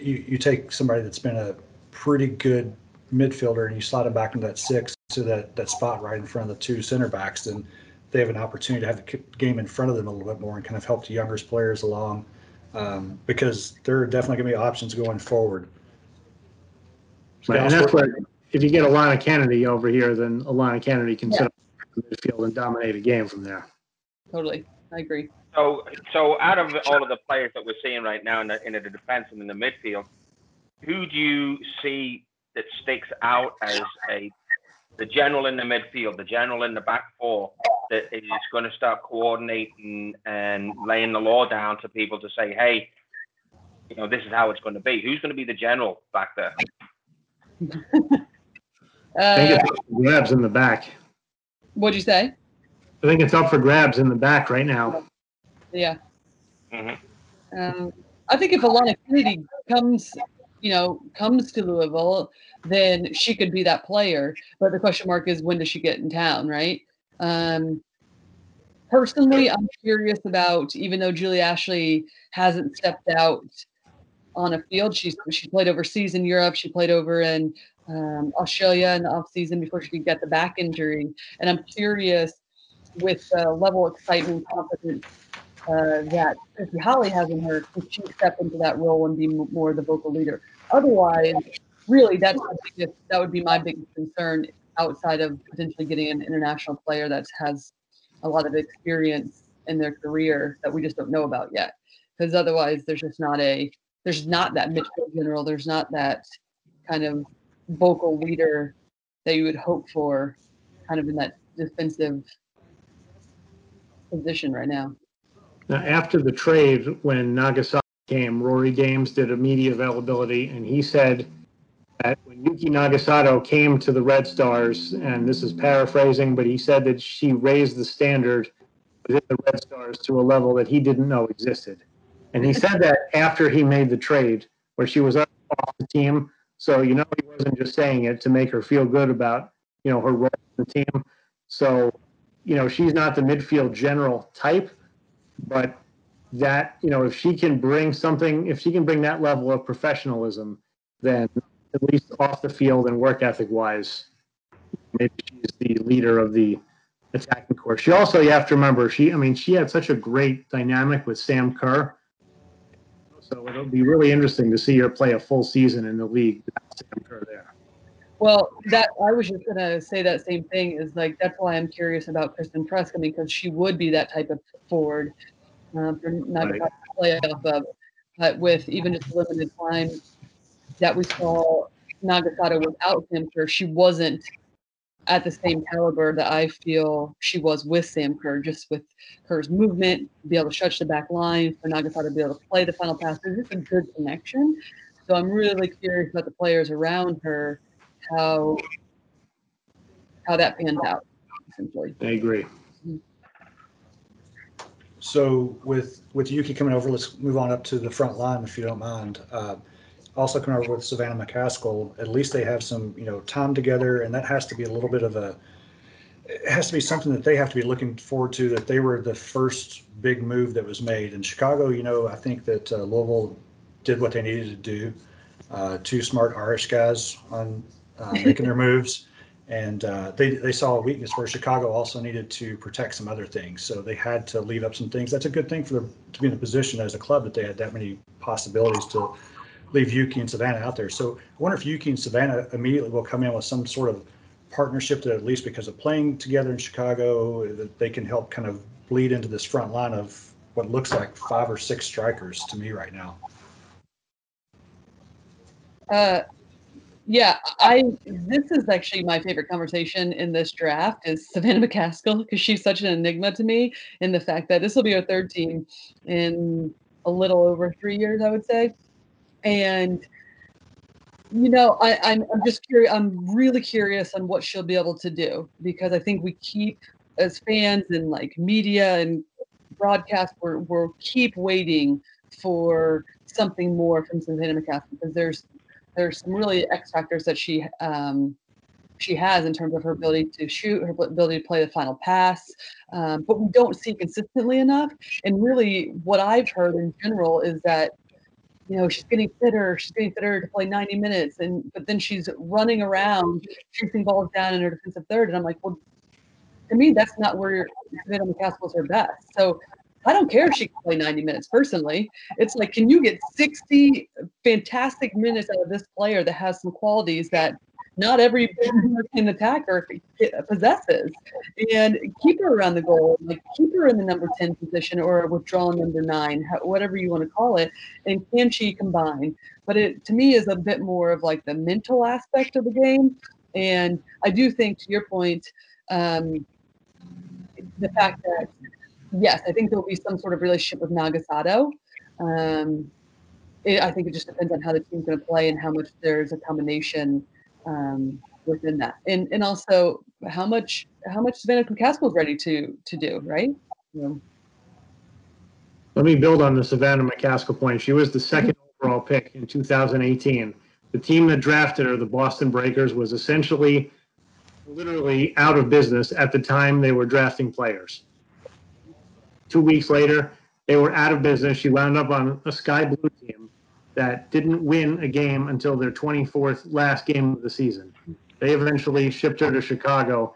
you, you take somebody that's been a pretty good midfielder and you slot them back into that six to that that spot right in front of the two center backs, then they have an opportunity to have the game in front of them a little bit more and kind of help the younger players along um, because there are definitely going to be options going forward. Right, and that's where, if you get Alanna Kennedy over here, then Alanna Kennedy can sit Yeah. on the midfield and dominate a game from there. Totally. I agree. So, so out of all of the players that we're seeing right now in the, in the defense and in the midfield, who do you see that sticks out as a the general in the midfield, the general in the back four that is going to start coordinating and laying the law down to people to say, hey, you know, this is how it's going to be. Who's going to be the general back there? I think Uh, it's up for grabs in the back. what'd you say? I think it's up for grabs in the back right now. Yeah. Mhm. Um, I think if Alanna Kennedy comes, you know, comes to Louisville, then she could be that player. But the question mark is when does she get in town, right? Um, personally, I'm curious about even though Julie Ashley hasn't stepped out on a field, she's she played overseas in Europe. She played over in um, Australia in the off season before she could get the back injury. And I'm curious with the level of excitement, and confidence uh, that Christy Holly has in her, could she step into that role and be more the vocal leader? Otherwise, really, that's biggest, that would be my biggest concern outside of potentially getting an international player that has a lot of experience in their career that we just don't know about yet. Because otherwise, there's just not a there's not that midfield general. There's not that kind of vocal leader that you would hope for, kind of in that defensive position right now. Now, after the trade, when Nagasato came, Rory Dames did a media availability, and he said that when Yuki Nagasato came to the Red Stars, and this is paraphrasing, but he said that she raised the standard within the Red Stars to a level that he didn't know existed. And he said that after he made the trade, where she was off the team. So, you know, he wasn't just saying it to make her feel good about, you know, her role in the team. So, you know, she's not the midfield general type, but that you know if she can bring something if she can bring that level of professionalism then at least off the field and work ethic wise maybe she's the leader of the attacking core she also you have to remember she i mean she had such a great dynamic with sam kerr so it'll be really interesting to see her play a full season in the league without sam kerr there Well, that I was just gonna say that same thing is like that's why I'm curious about Kristen Prescott because she would be that type of forward um, for not Right. to play off of. But with even just limited time that we saw Nagasato without Sam Kerr, she wasn't at the same caliber that I feel she was with Sam Kerr, just with Kerr's movement, be able to stretch the back line, for Nagasato to be able to play the final pass. There's just a good connection. So I'm really curious about the players around her, how how that pans out, essentially. i agree So with with Yuki coming over, let's move on up to the front line if you don't mind. Uh, also coming over with Savannah McCaskill, at least they have some you know time together, and that has to be a little bit of a. It has to be something that they have to be looking forward to. That they were the first big move that was made in Chicago. You know, I think that uh, Louisville did what they needed to do. Uh, two smart Irish guys on uh, making their moves and uh, they they saw a weakness where Chicago also needed to protect some other things, so they had to leave up some things. That's a good thing for them to be in a position as a club that they had that many possibilities to leave Yuki and Savannah out there. So I wonder if Yuki and Savannah immediately will come in with some sort of partnership that at least because of playing together in Chicago, that they can help kind of bleed into this front line of what looks like five or six strikers to me right now. Uh, yeah, I this is actually my favorite conversation in this draft is Savannah McCaskill because she's such an enigma to me in the fact that this will be her third team in a little over three years, I would say. And you know, I, I'm I'm just curious. I'm really curious on what she'll be able to do because I think we keep as fans and like media and broadcast, we're we're keep waiting for something more from Savannah McCaffrey because there's there's some really X factors that she um, she has in terms of her ability to shoot, her ability to play the final pass, um, but we don't see consistently enough. And really, what I've heard in general is that you know she's getting fitter, she's getting fitter to play 90 minutes, and but then she's running around, chasing balls down in her defensive third, and I'm like, well, to me, that's not where Savannah McCaskill's her best. So. I don't care if she can play 90 minutes personally. It's like, can you get 60 fantastic minutes out of this player that has some qualities that not every American attacker possesses, and keep her around the goal, like keep her in the number 10 position or withdrawal number nine, whatever you want to call it, and can she combine? But it to me is a bit more of like the mental aspect of the game. And I do think, to your point, um, the fact that yes, I think there will be some sort of relationship with Nagasato. Um, it, I think it just depends on how the team's going to play and how much there's a combination um, within that, and and also how much how much Savannah McCaskill is ready to to do, right? Let me build on the Savannah McCaskill point. She was the second overall pick in 2018. The team that drafted her, the Boston Breakers, was essentially literally out of business at the time they were drafting players. Two weeks later, they were out of business. She wound up on a Sky Blue that didn't win a game until their 24th last game of the season. They eventually shipped her to Chicago.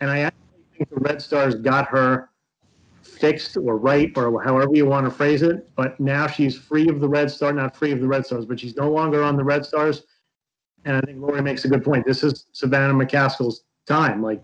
And I actually think the Red Stars got her fixed or right or however you want to phrase it. But now she's free of the Red Star, not free of the Red Stars, but she's no longer on the Red Stars. And I think Lori makes a good point. This is Savannah McCaskill's time. Like,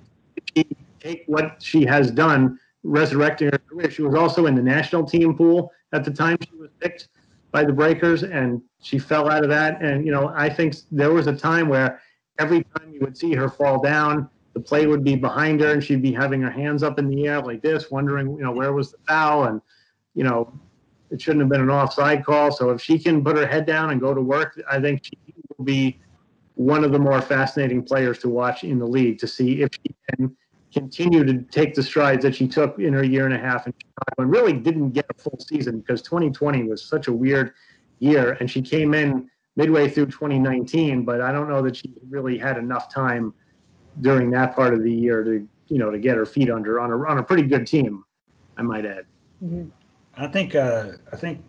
take what she has done, resurrecting her career. She was also in the national team pool at the time she was picked by the Breakers, and she fell out of that. And, you know, I think there was a time where every time you would see her fall down, the play would be behind her and she'd be having her hands up in the air like this, wondering, you know, where was the foul? And, you know, it shouldn't have been an offside call. So if she can put her head down and go to work, I think she will be one of the more fascinating players to watch in the league to see if she can continue to take the strides that she took in her year and a half in Chicago and really didn't get a full season because 2020 was such a weird year and she came in midway through 2019, but I don't know that she really had enough time during that part of the year to you know to get her feet under on a on a pretty good team, I might add. mm-hmm. I think, uh, I think,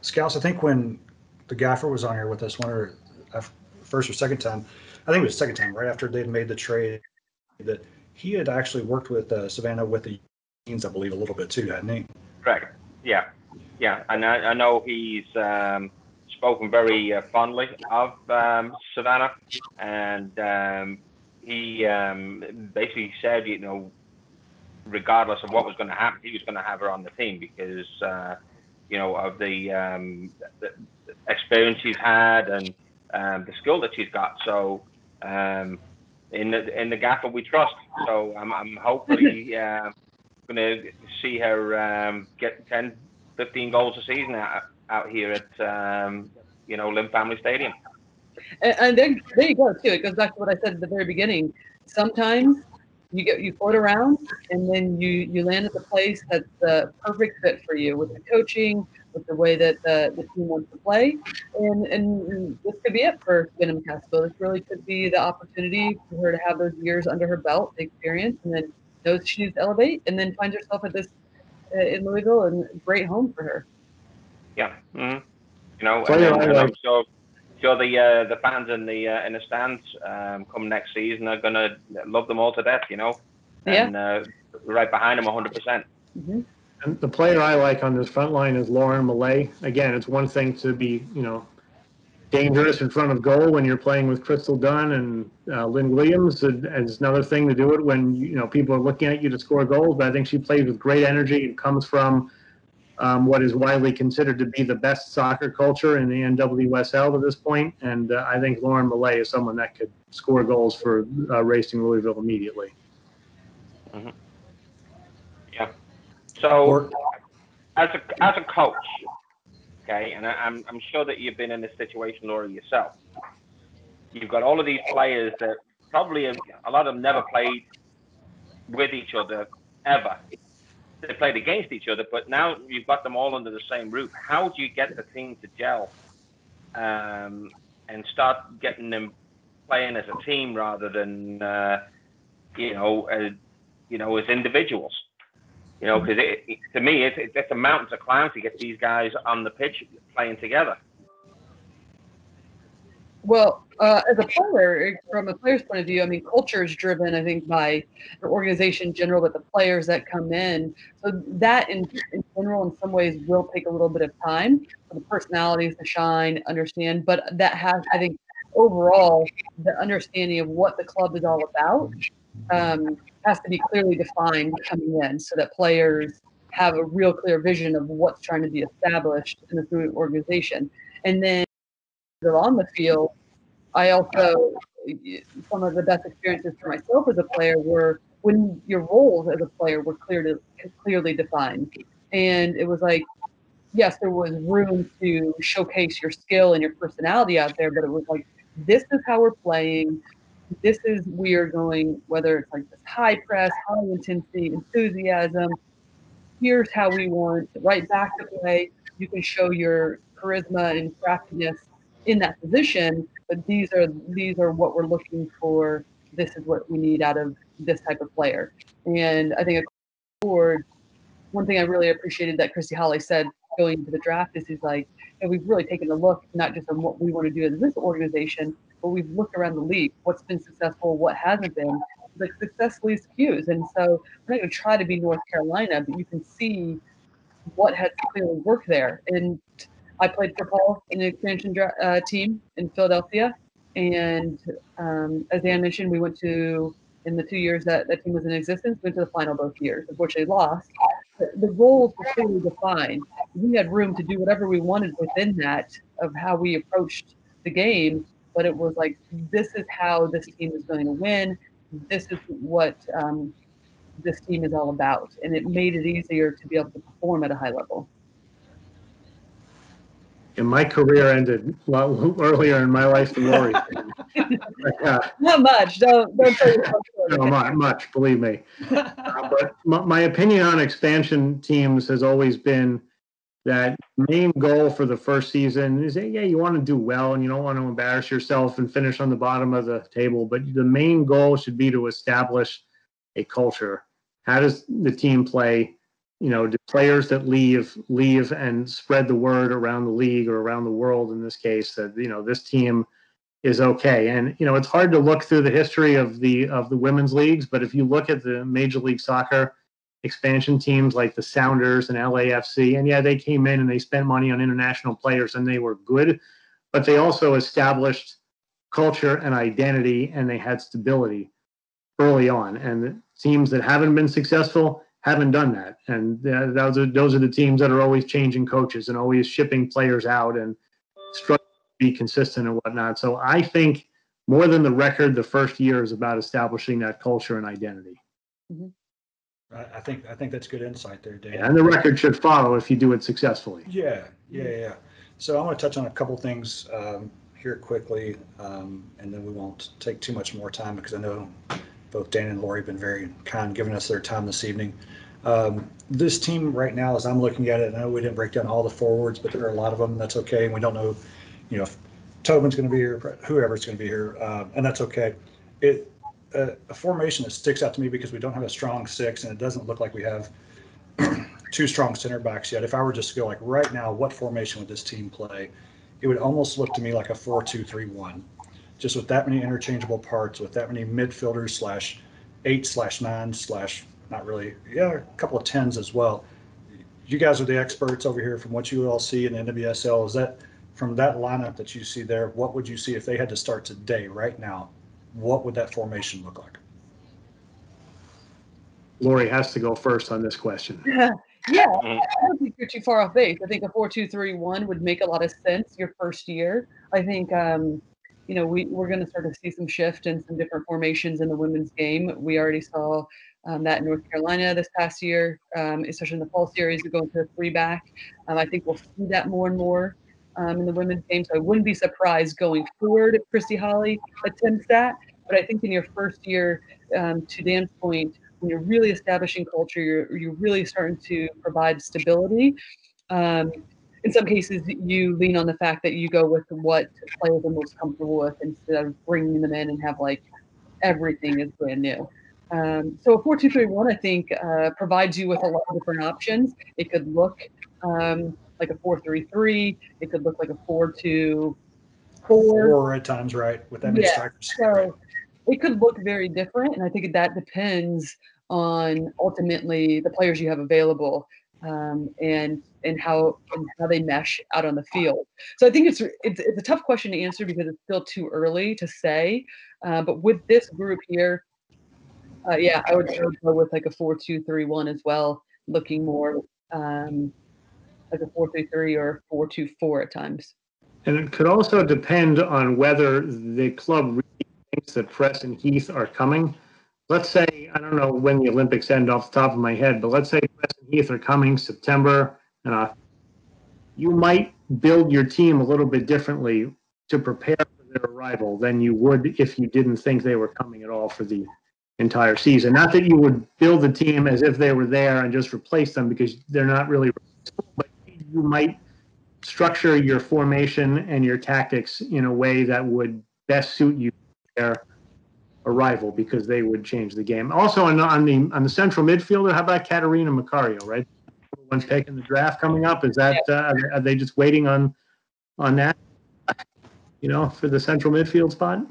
Scouse, I think when the gaffer was on here with us, one or uh, first or second time, I think it was the second time, right after they'd made the trade, that he had actually worked with uh, Savannah with the Unions, I believe, a little bit too, hadn't he? Correct. Yeah, yeah, and I, I know he's um, spoken very uh, fondly of um, Savannah, and um, he um, basically said, you know, regardless of what was going to happen, he was going to have her on the team because, uh, you know, of the, um, the experience she's had and um, the skill that she's got. So, in the in the gaffer we trust. So I'm I'm hopefully uh, going to see her um, get 10, 15 goals a season out, out here at um, you know Lynn Family Stadium. And, and then there you go too. It goes back to what I said at the very beginning. Sometimes you get you float around, and then you you land at the place that's the perfect fit for you with the coaching, with the way that the, the team wants to play, and and this could be it for Venom Castle. This really could be the opportunity for her to have those years under her belt, the experience, and then knows she needs to elevate, and then find herself at this uh, in Louisville and great home for her. Yeah. Mm-hmm. You know, So, and, yeah, then, I and I'm like- sure, sure the uh, the fans in the uh, in the stands um, come next season are gonna love them all to death. You know, Yeah. and uh, right behind them 100. percent hmm And the player I like on this front line is Lauren Milliet. Again, it's one thing to be, you know, dangerous in front of goal when you're playing with Crystal Dunn and uh, Lynn Williams, and, and it's another thing to do it when you know people are looking at you to score goals. But I think she plays with great energy and comes from um, what is widely considered to be the best soccer culture in the NWSL to this point. And uh, I think Lauren Milliet is someone that could score goals for uh, Racing Louisville immediately. Yeah. So Or, as a as a coach, okay, and I, I'm I'm sure that you've been in this situation, Laura, yourself. You've got all of these players that probably have, a lot of them never played with each other ever. They played against each other, but now you've got them all under the same roof. How do you get the team to gel um, and start getting them playing as a team rather than uh, you know as, you know as individuals? You know, because it, it, to me, it's, it's a mountain to climb to get these guys on the pitch playing together. Well, uh, as a player, from a player's point of view, I mean, culture is driven, I think, by the organization in general, but the players that come in. So that, in, in general, in some ways, will take a little bit of time for the personalities to shine, understand. But that has, I think, overall, the understanding of what the club is all about um, has to be clearly defined coming in, so that players have a real clear vision of what's trying to be established in the organization, and then on the field, I also some of the best experiences for myself as a player were when your roles as a player were clear to, clearly defined, and it was like, yes, there was room to showcase your skill and your personality out there, but it was like, this is how we're playing. This is we are going whether it's like this high press, high intensity, enthusiasm. Here's how we want right back to play. You can show your charisma and craftiness in that position, but these are these are what we're looking for. This is what we need out of this type of player. And I think board, one thing I really appreciated that Christy Holly said going into the draft is he's like, and we've really taken a look not just on what we want to do in this organization, but we've looked around the league, what's been successful, what hasn't been. Like success leaves cues, and so we're not going to try to be North Carolina, but you can see what has clearly worked there. And I played for Paul in the expansion uh, team in Philadelphia, and um, as Dan mentioned, we went to in the two years that that team was in existence, went to the final both years. Unfortunately, lost. But the roles were clearly defined. We had room to do whatever we wanted within that of how we approached the game. But it was like, this is how this team is going to win. This is what um, this team is all about, and it made it easier to be able to perform at a high level. And my career ended lot earlier in my life than Lori. Uh, Not much. Don't don't tell yourself No, not much, believe me. Uh, But my, my opinion on expansion teams has always been that main goal for the first season is, yeah, you want to do well and you don't want to embarrass yourself and finish on the bottom of the table. But the main goal should be to establish a culture. How does the team play? You know, do players that leave leave and spread the word around the league or around the world in this case that you know this team is okay. And you know, it's hard to look through the history of the of the women's leagues, but if you look at the Major League Soccer expansion teams like the Sounders and LAFC, and yeah, they came in and they spent money on international players and they were good, but they also established culture and identity and they had stability early on. And the teams that haven't been successful haven't done that. And uh, those are those are the teams that are always changing coaches and always shipping players out and struggling to be consistent and whatnot. So I think more than the record, the first year is about establishing that culture and identity. I, I think, I think that's good insight there, Dan. And the record should follow if you do it successfully. Yeah, yeah, yeah. So I want to touch on a couple things um, here quickly, um, and then we won't take too much more time because I know both Dan and Lori have been very kind, giving us their time this evening. Um, this team right now, as I'm looking at it, I know we didn't break down all the forwards, but there are a lot of them. That's okay. And we don't know, you know, if Tobin's going to be here, whoever's going to be here, uh, and that's okay. It a, a formation that sticks out to me because we don't have a strong six, and it doesn't look like we have two strong center backs yet. If I were just to go like right now, what formation would this team play? It would almost look to me like a four-two-three-one, just with that many interchangeable parts, with that many midfielders slash eight slash nine slash not really, yeah, a couple of tens as well. You guys are the experts over here from what you all see in the NWSL. Is that from that lineup that you see there? What would you see if they had to start today, right now? What would that formation look like? Lori has to go first on this question. yeah, I don't think you're too far off base. I think a four-two-three-one would make a lot of sense your first year. I think um, you know we we're going to start to see some shift and some different formations in the women's game. We already saw um, that in North Carolina this past year, um, especially in the fall series, we go into a three back. Um, I think we'll see that more and more um, in the women's game. So I wouldn't be surprised going forward if Christy Holly attempts that. But I think in your first year, um, to Dan's point, when you're really establishing culture, you're you're really starting to provide stability. In some cases, you lean on the fact that you go with what players are most comfortable with instead of bringing them in and have like everything is brand new. Um, so a four-two-three-one, I think, uh, provides you with a lot of different options. It could look um, like a four-three-three. It could look like a four-two-four. Or at times, right, with that many Yeah, strikers. So it could look very different, and I think that depends on ultimately the players you have available um, and and how and how they mesh out on the field. So I think it's it's, it's a tough question to answer because it's still too early to say. Uh, but with this group here, uh, yeah, I would, I would go with like a four-two-three-one as well, looking more um, like a four-three-three or four-two-four at times. And it could also depend on whether the club really thinks that Press and Heath are coming. Let's say, I don't know when the Olympics end off the top of my head, but let's say Press and Heath are coming September and uh, you might build your team a little bit differently to prepare for their arrival than you would if you didn't think they were coming at all for the entire season. Not that you would build the team as if they were there and just replace them because they're not really, but you might structure your formation and your tactics in a way that would best suit you their arrival because they would change the game. Also on, on the on the central midfielder, how about Catarina Macario, right? One's pick in the draft coming up. Is that uh, are they just waiting on on that? You know, for the central midfield spot.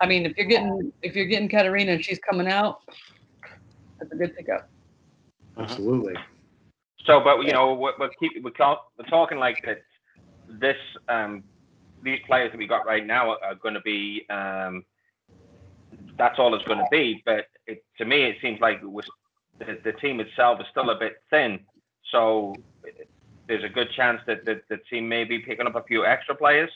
I mean, if you're getting if you're getting Catarina and she's coming out, that's a good pickup. Absolutely. So, but you know, we're, we're keep we're, talk, we're talking like that. This um, these players that we got right now are, are going to be. Um, that's all it's going to be. But it, to me, it seems like it was, the, the team itself is still a bit thin. So there's a good chance that the, the team may be picking up a few extra players.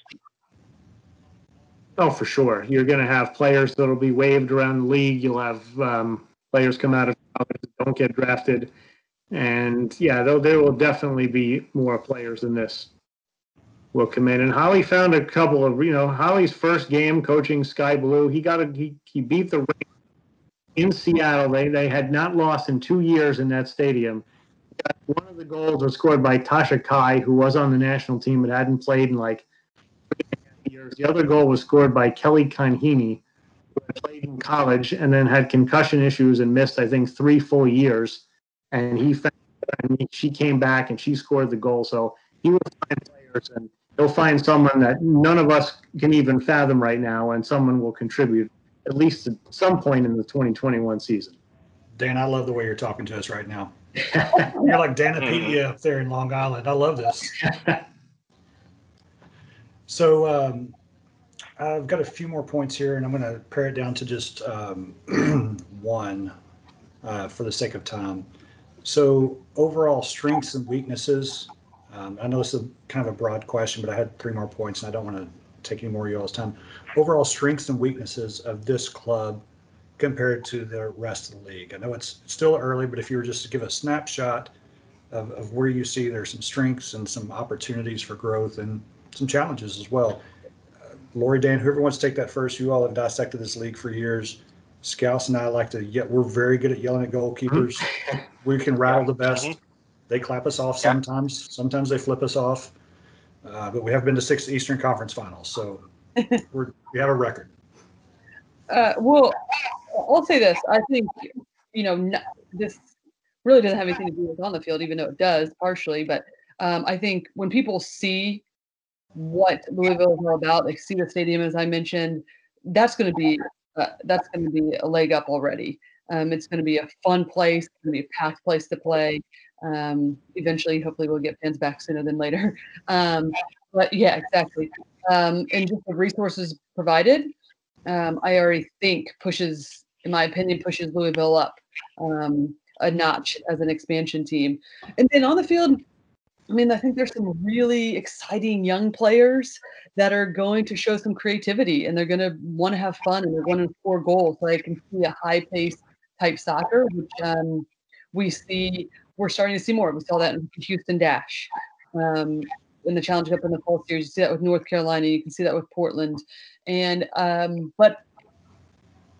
Oh, for sure. You're going to have players that'll be waived around the league. You'll have um, players come out of don't get drafted. And yeah, there will definitely be more players than this will come in. And Holly found a couple of, you know, Holly's first game coaching Sky Blue. He got a he, he beat the in Seattle. They they had not lost in two years in that stadium. One of the goals was scored by Tasha Kai, who was on the national team but hadn't played in like years. The other goal was scored by Kelly Conheeney, who had played in college and then had concussion issues and missed, I think, three full years. And he found, and she came back and she scored the goal. So he will find players and he'll find someone that none of us can even fathom right now, and someone will contribute at least at some point in the 2021 season. Dan, I love the way you're talking to us right now. You're like Danapedia up there in Long Island. I love this. So um, I've got a few more points here, and I'm going to pare it down to just um, one uh, for the sake of time. So overall strengths and weaknesses. Um, I know this is a, kind of a broad question, but I had three more points, and I don't want to take any more of y'all's time. Overall strengths and weaknesses of this club compared to the rest of the league. I know it's still early, but if you were just to give a snapshot of, of where you see there's some strengths and some opportunities for growth and some challenges as well. Uh, Lori, Dan, whoever wants to take that first, you all have dissected this league for years. Scouse and I like to, yeah, we're very good at yelling at goalkeepers. we can rattle the best. They clap us off sometimes. Sometimes they flip us off. Uh, but we have been to six Eastern Conference Finals, so we're, we have a record. Uh, well, I'll say this. I think, you know, this really doesn't have anything to do with on the field, even though it does partially. But um, I think when people see what Louisville is all about, like see the stadium, as I mentioned, that's going to be uh, that's going to be a leg up already. Um, it's going to be a fun place, it's going to be a packed place to play. Um, eventually, hopefully, we'll get fans back sooner than later. Um, but yeah, exactly. Um, and just the resources provided, um, I already think pushes, in my opinion, pushes Louisville up um, a notch as an expansion team. And then on the field, I mean, I think there's some really exciting young players that are going to show some creativity and they're going to want to have fun and they're going to score goals. So I can see a high pace type soccer, which um, we see, we're starting to see more. We saw that in Houston Dash. Um, in the Challenge Cup in the fall series, you see that with North Carolina, you can see that with Portland. And, um, but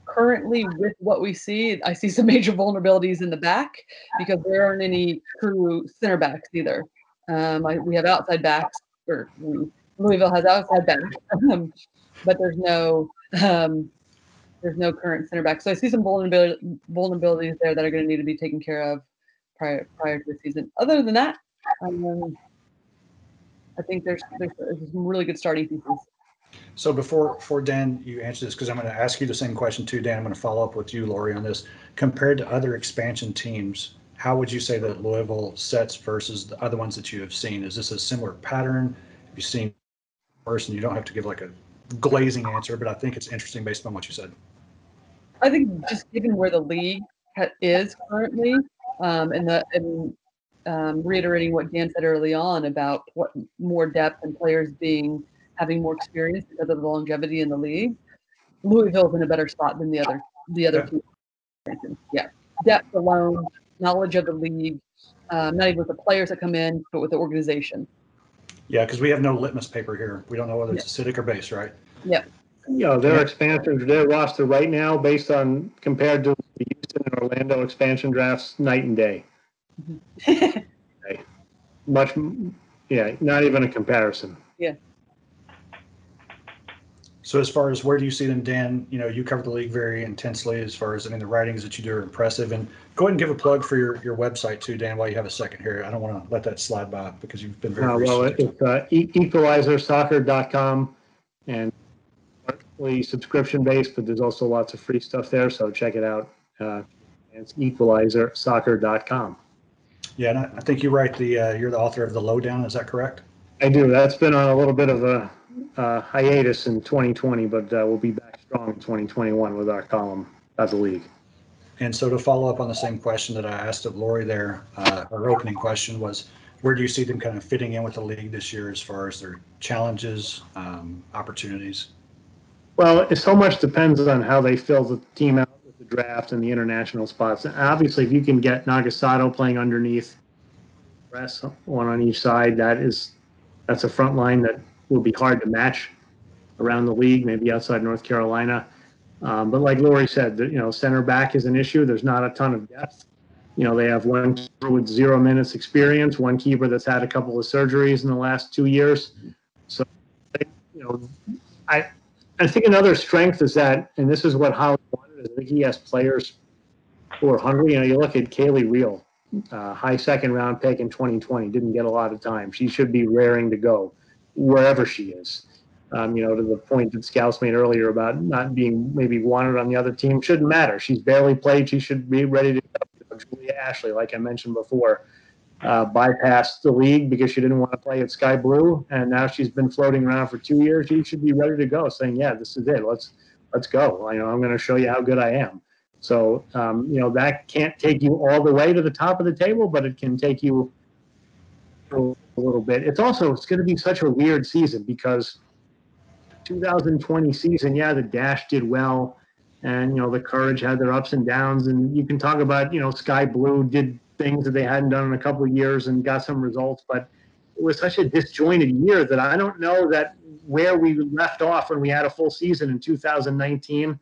currently with what we see, I see some major vulnerabilities in the back because there aren't any true center backs either. Um, I, we have outside backs, or Louisville has outside backs, um, but there's no um, there's no current center back. So I see some vulnerabilities there that are going to need to be taken care of prior prior to the season. Other than that, um, I think there's, there's some really good starting pieces. So before, before Dan, you answer this, because I'm going to ask you the same question too, Dan, I'm going to follow up with you, Lori, on this. Compared to other expansion teams, how would you say that Louisville sets versus the other ones that you have seen? Is this a similar pattern? Have you seen? And you don't have to give like a glazing answer, but I think it's interesting based on what you said. I think just given where the league is currently, um, and the and um, reiterating what Dan said early on about what more depth and players being having more experience because of the longevity in the league, Louisville's in a better spot than the other the other Yeah. two. Yeah, depth alone, knowledge of the league, um, not even with the players that come in, but with the organization. Yeah, because we have no litmus paper here. We don't know whether it's acidic or base, right? You know, their Yeah. expansion, their roster right now, based on, compared to the Houston and Orlando expansion drafts, night and day. Much, yeah, not even a comparison. Yeah. So as far as where do you see them, Dan? You know, you cover the league very intensely. As far as I mean, the writings that you do are impressive. And go ahead and give a plug for your, your website too, Dan. While you have a second here, I don't want to let that slide by because you've been very. Uh, well, researched. it's uh, equalizersoccer.com and partly subscription based, but there's also lots of free stuff there. So check it out. Uh, it's equalizersoccer.com. yeah, and I, I think you write the uh, you're the author of the lowdown. Is that correct? I do. That's been on a little bit of a uh, hiatus in 2020, but uh, we'll be back strong in 2021 with our column about the league. And so to follow up on the same question that I asked of Lori there, uh, our opening question was, where do you see them kind of fitting in with the league this year as far as their challenges, um, opportunities? Well, it so much depends on how they fill the team out with the draft and the international spots. Obviously, if you can get Nagasato playing underneath, press one on each side, that is that's a front line that will be hard to match around the league, maybe outside North Carolina. Um, but like Lori said, you know, center back is an issue. There's not a ton of depth. You know, they have one keeper with zero minutes experience, one keeper that's had a couple of surgeries in the last two years. So, you know, I I think another strength is that, and this is what Holly wanted, is think he has players who are hungry. You know, you look at Kaleigh Riehl, uh, high second round pick in 2020, didn't get a lot of time. She should be raring to go wherever she is. Um, you know, to the point that Scouse made earlier about not being maybe wanted on the other team shouldn't matter. She's barely played. She should be ready to go. Julia Ashley, like I mentioned before, uh, bypassed the league because she didn't want to play at Sky Blue, and now she's been floating around for two years. She should be ready to go, saying, "Yeah, this is it. Let's let's go. You know, I'm going to show you how good I am." So, um, you know, that can't take you all the way to the top of the table, but it can take you a little bit. It's also it's going to be such a weird season because 2020 season, yeah, the Dash did well, and you know the Courage had their ups and downs, and you can talk about you know Sky Blue did things that they hadn't done in a couple of years and got some results, but it was such a disjointed year that I don't know that where we left off when we had a full season in 2019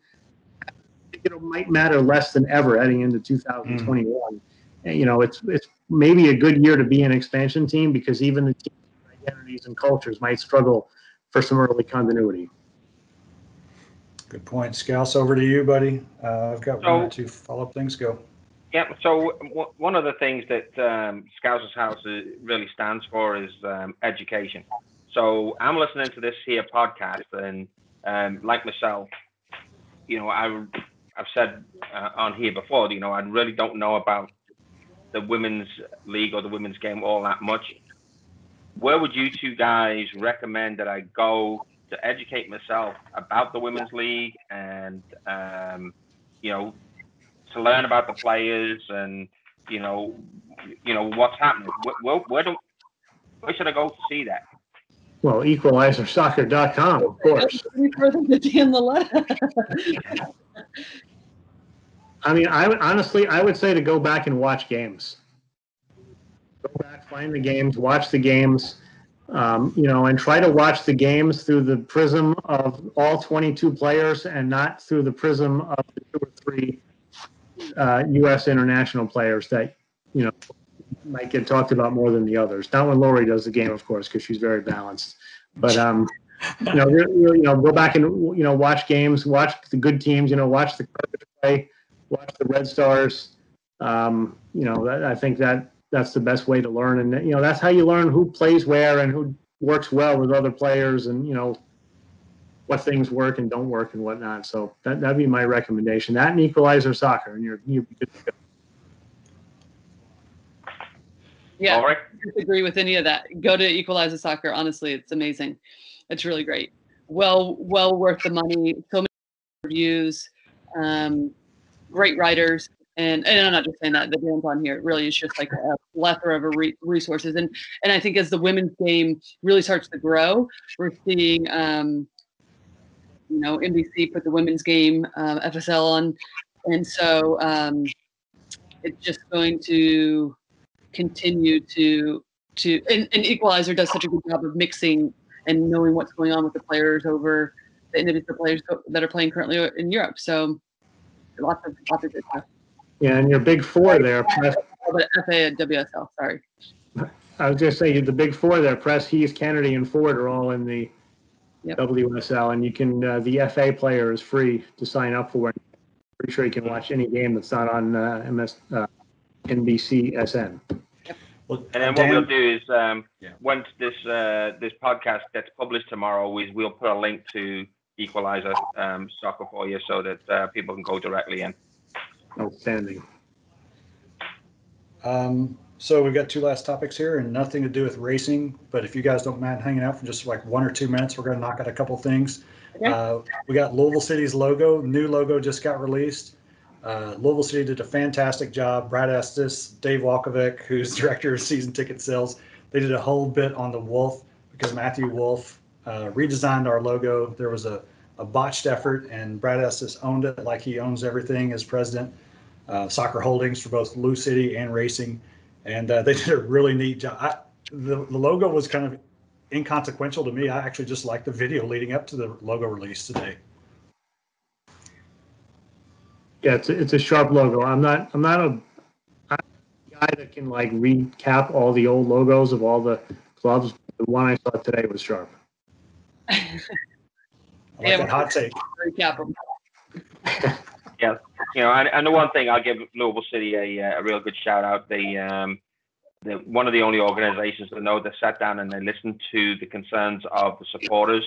it might matter less than ever heading into 2021. And, you know, it's it's maybe a good year to be an expansion team because even the team identities and cultures might struggle for some early continuity. Good point. Scouse. over to you, buddy. Uh, I've got one or two follow-up things. Go. Yeah. So w- one of the things that um, Scousers House uh, really stands for is um, education. So I'm listening to this here podcast, and um, like myself, you know, I I've said uh, on here before, you know, I really don't know about the women's league or the women's game all that much. Where would you two guys recommend that I go to educate myself about the women's league and, um, you know, to learn about the players and, you know, you know what's happening? Where, where, where do where should I go to see that? Well, equalizersoccer.com, of course. Pretty further than Dan Lauletta. I mean, I would honestly, I would say to go back and watch games. Go back, find the games, watch the games, um, you know, and try to watch the games through the prism of all 22 players and not through the prism of the two or three uh, U.S. international players that, you know, might get talked about more than the others. Not when Lori does the game, of course, because she's very balanced. But um, you know, really, you know, go back and you know watch games, watch the good teams. You know, watch the play, watch the Red Stars. Um, you know, that, I think that that's the best way to learn, and you know, that's how you learn who plays where and who works well with other players, and you know, what things work and don't work and whatnot. So that that'd be my recommendation. That and Equalizer Soccer, and you're you. yeah, All right. I disagree with any of that. Go to Equalizer Soccer. Honestly, it's amazing. It's really great. Well, well worth the money. So many reviews. Um, great writers. and and I'm not just saying that the Dan's on here. It really is just like a plethora of re- resources, and and I think as the women's game really starts to grow, we're seeing. Um, you know, NBC put the women's game um, FSL on, and so um, it's just going to continue to to and, and Equalizer does such a good job of mixing and knowing what's going on with the players over the individual players that are playing currently in Europe. So lots of lots of good stuff. Yeah, and your big four there, press, but FA and WSL, sorry. I was just saying, the big four there, Press, Heath, Kennedy, and Foord are all in the Yep. WSL, and you can, uh, the FA player is free to sign up for. it. Pretty sure you can watch any game that's not on uh, MS, uh, NBC SN. Well, And then what Dan- we'll do is, um, Yeah. once this uh, this podcast gets published tomorrow, we we'll put a link to Equalizer um, soccer for you so that uh, people can go directly in. Outstanding. Um, so we've got two last topics here and nothing to do with racing, but if you guys don't mind hanging out for just like one or two minutes, we're gonna knock out a couple things. Okay. Uh, we got Louisville City's logo, new logo just got released. Uh, Louisville City did a fantastic job. Brad Estes, Dave Walkovic, who's director of season ticket sales, they did a whole bit on the Wolf because Matthew Wolf uh, redesigned our logo. There was a, a botched effort, and Brad Estes owned it like he owns everything as president. Uh, soccer holdings for both Lou City and racing, and uh, they did a really neat job. I, the, the logo was kind of inconsequential to me. I actually just liked the video leading up to the logo release today. Yeah, it's, a- it's a sharp logo. I'm not, I'm not a I'm a guy that can like recap all the old logos of all the clubs. The one I saw today was sharp. I like Yeah, that hot take. Recap them. Yeah, you know, and, and the one thing I'll give Louisville City a, uh, a real good shout out. They um, they're one of the only organizations that know they sat down and they listened to the concerns of the supporters,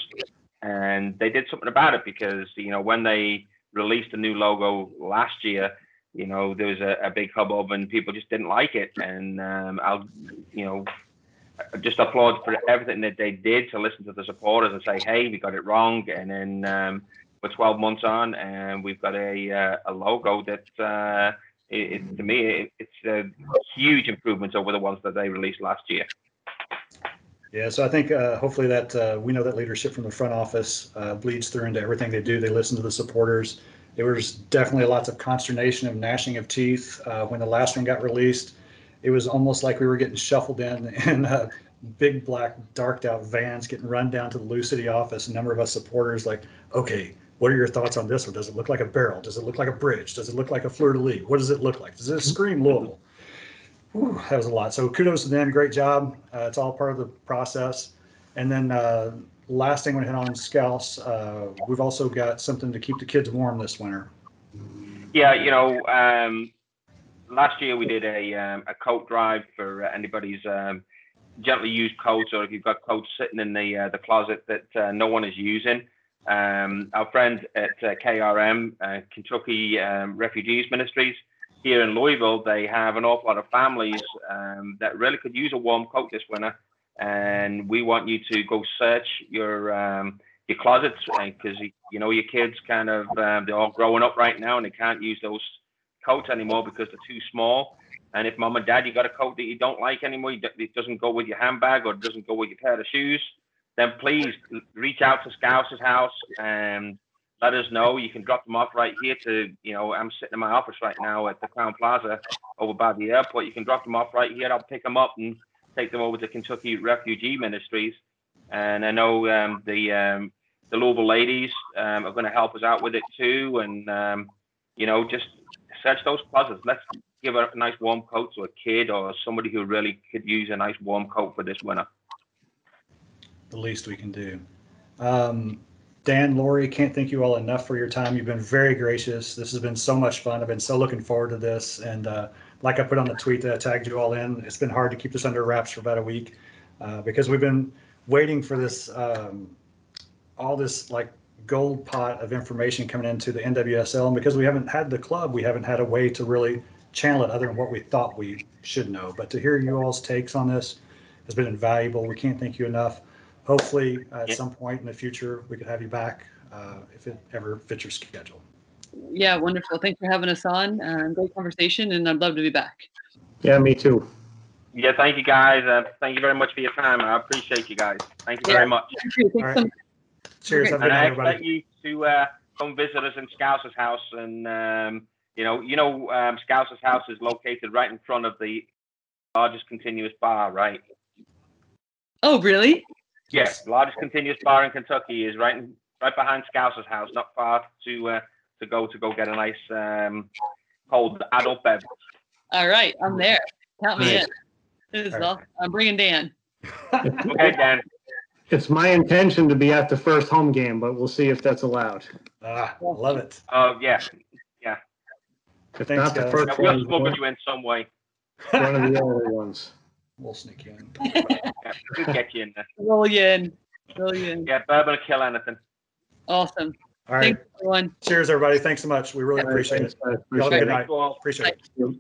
and they did something about it because you know when they released the new logo last year, you know there was a, a big hubbub and people just didn't like it, and um, I'll you know just applaud for everything that they did to listen to the supporters and say, hey, we got it wrong, and then. Um, we're 12 months on and we've got a uh, a logo that uh, it, it, to me it, it's a huge improvement over the ones that they released last year. Yeah, so I think uh, hopefully that uh, we know that leadership from the front office uh, bleeds through into everything they do. They listen to the supporters. There was definitely lots of consternation and gnashing of teeth uh, when the last one got released. It was almost like we were getting shuffled in in uh, big black darked out vans, getting run down to the Lou City office. A number of us supporters like, okay, what are your thoughts on this one? Does it look like a barrel? Does it look like a bridge? Does it look like a fleur de lis? What does it look like? Does it scream Louisville? Whew, that was a lot. So kudos to them. Great job. Uh, it's all part of the process. And then uh, last thing we hit on Scouse, uh, we've also got something to keep the kids warm this winter. Yeah, you know, um, last year we did a um, a coat drive for anybody's um, gently used coats, or if you've got coats sitting in the uh, the closet that uh, no one is using. Um, our friends at uh, KRM, uh, Kentucky um, Refugees Ministries, here in Louisville, they have an awful lot of families um, that really could use a warm coat this winter. And we want you to go search your um, your closets because you know your kids kind of um, they're all growing up right now and they can't use those coats anymore because they're too small. And if mom and dad you got a coat that you don't like anymore, it doesn't go with your handbag or it doesn't go with your pair of shoes, then please reach out to Scouse's house and let us know. You can drop them off right here to, you know, I'm sitting in my office right now at the Crowne Plaza over by the airport. You can drop them off right here. I'll pick them up and take them over to Kentucky Refugee Ministries. And I know um, the um, the Louisville ladies um, are going to help us out with it too. And um, you know, just search those closets. Let's give a nice warm coat to a kid or somebody who really could use a nice warm coat for this winter. The least we can do. Um, Dan, Lori, can't thank you all enough for your time. You've been very gracious. This has been so much fun. I've been so looking forward to this. And uh, like I put on the tweet that I tagged you all in, it's been hard to keep this under wraps for about a week uh, because we've been waiting for this, um, all this like gold pot of information coming into the NWSL. And because we haven't had the club, we haven't had a way to really channel it other than what we thought we should know. But to hear you all's takes on this has been invaluable. We can't thank you enough. Hopefully, at Yeah. some point in the future, we could have you back uh, if it ever fits your schedule. Yeah, wonderful. Thanks for having us on. Uh, great conversation, and I'd love to be back. Yeah, me too. Yeah, thank you guys. Uh, thank you very much for your time. I appreciate you guys. Thank you very much. Thank you. Thanks All so much. Cheers. Have a And I night, expect everybody. you to uh, come visit us in Scouser's house. And um, you know, you know, um, Scouser's house is located right in front of the largest continuous bar, right? Oh, really? Yes, the largest continuous bar in Kentucky is right in, right behind Scouser's house, not far to uh, to go to go get a nice um, cold adult beverage. All right, I'm there. Count me Nice. in. This is All right. all. I'm bringing Dan. Okay, Dan. It's my intention to be at the first home game, but we'll see if that's allowed. Ah, love it. Oh yeah, yeah. If Thanks, not the guys. first Yeah, we'll one, smuggle one you in some way. One of the other ones. We'll sneak you in. Yeah, we'll get you in there. Roll you in. Roll you in. Yeah, bourbon will kill anything. Awesome. All right. Thanks, everyone. Cheers, everybody. Thanks so much. We really appreciate Thanks, it. guys. Y'all have a good night. Thank you all. Appreciate it.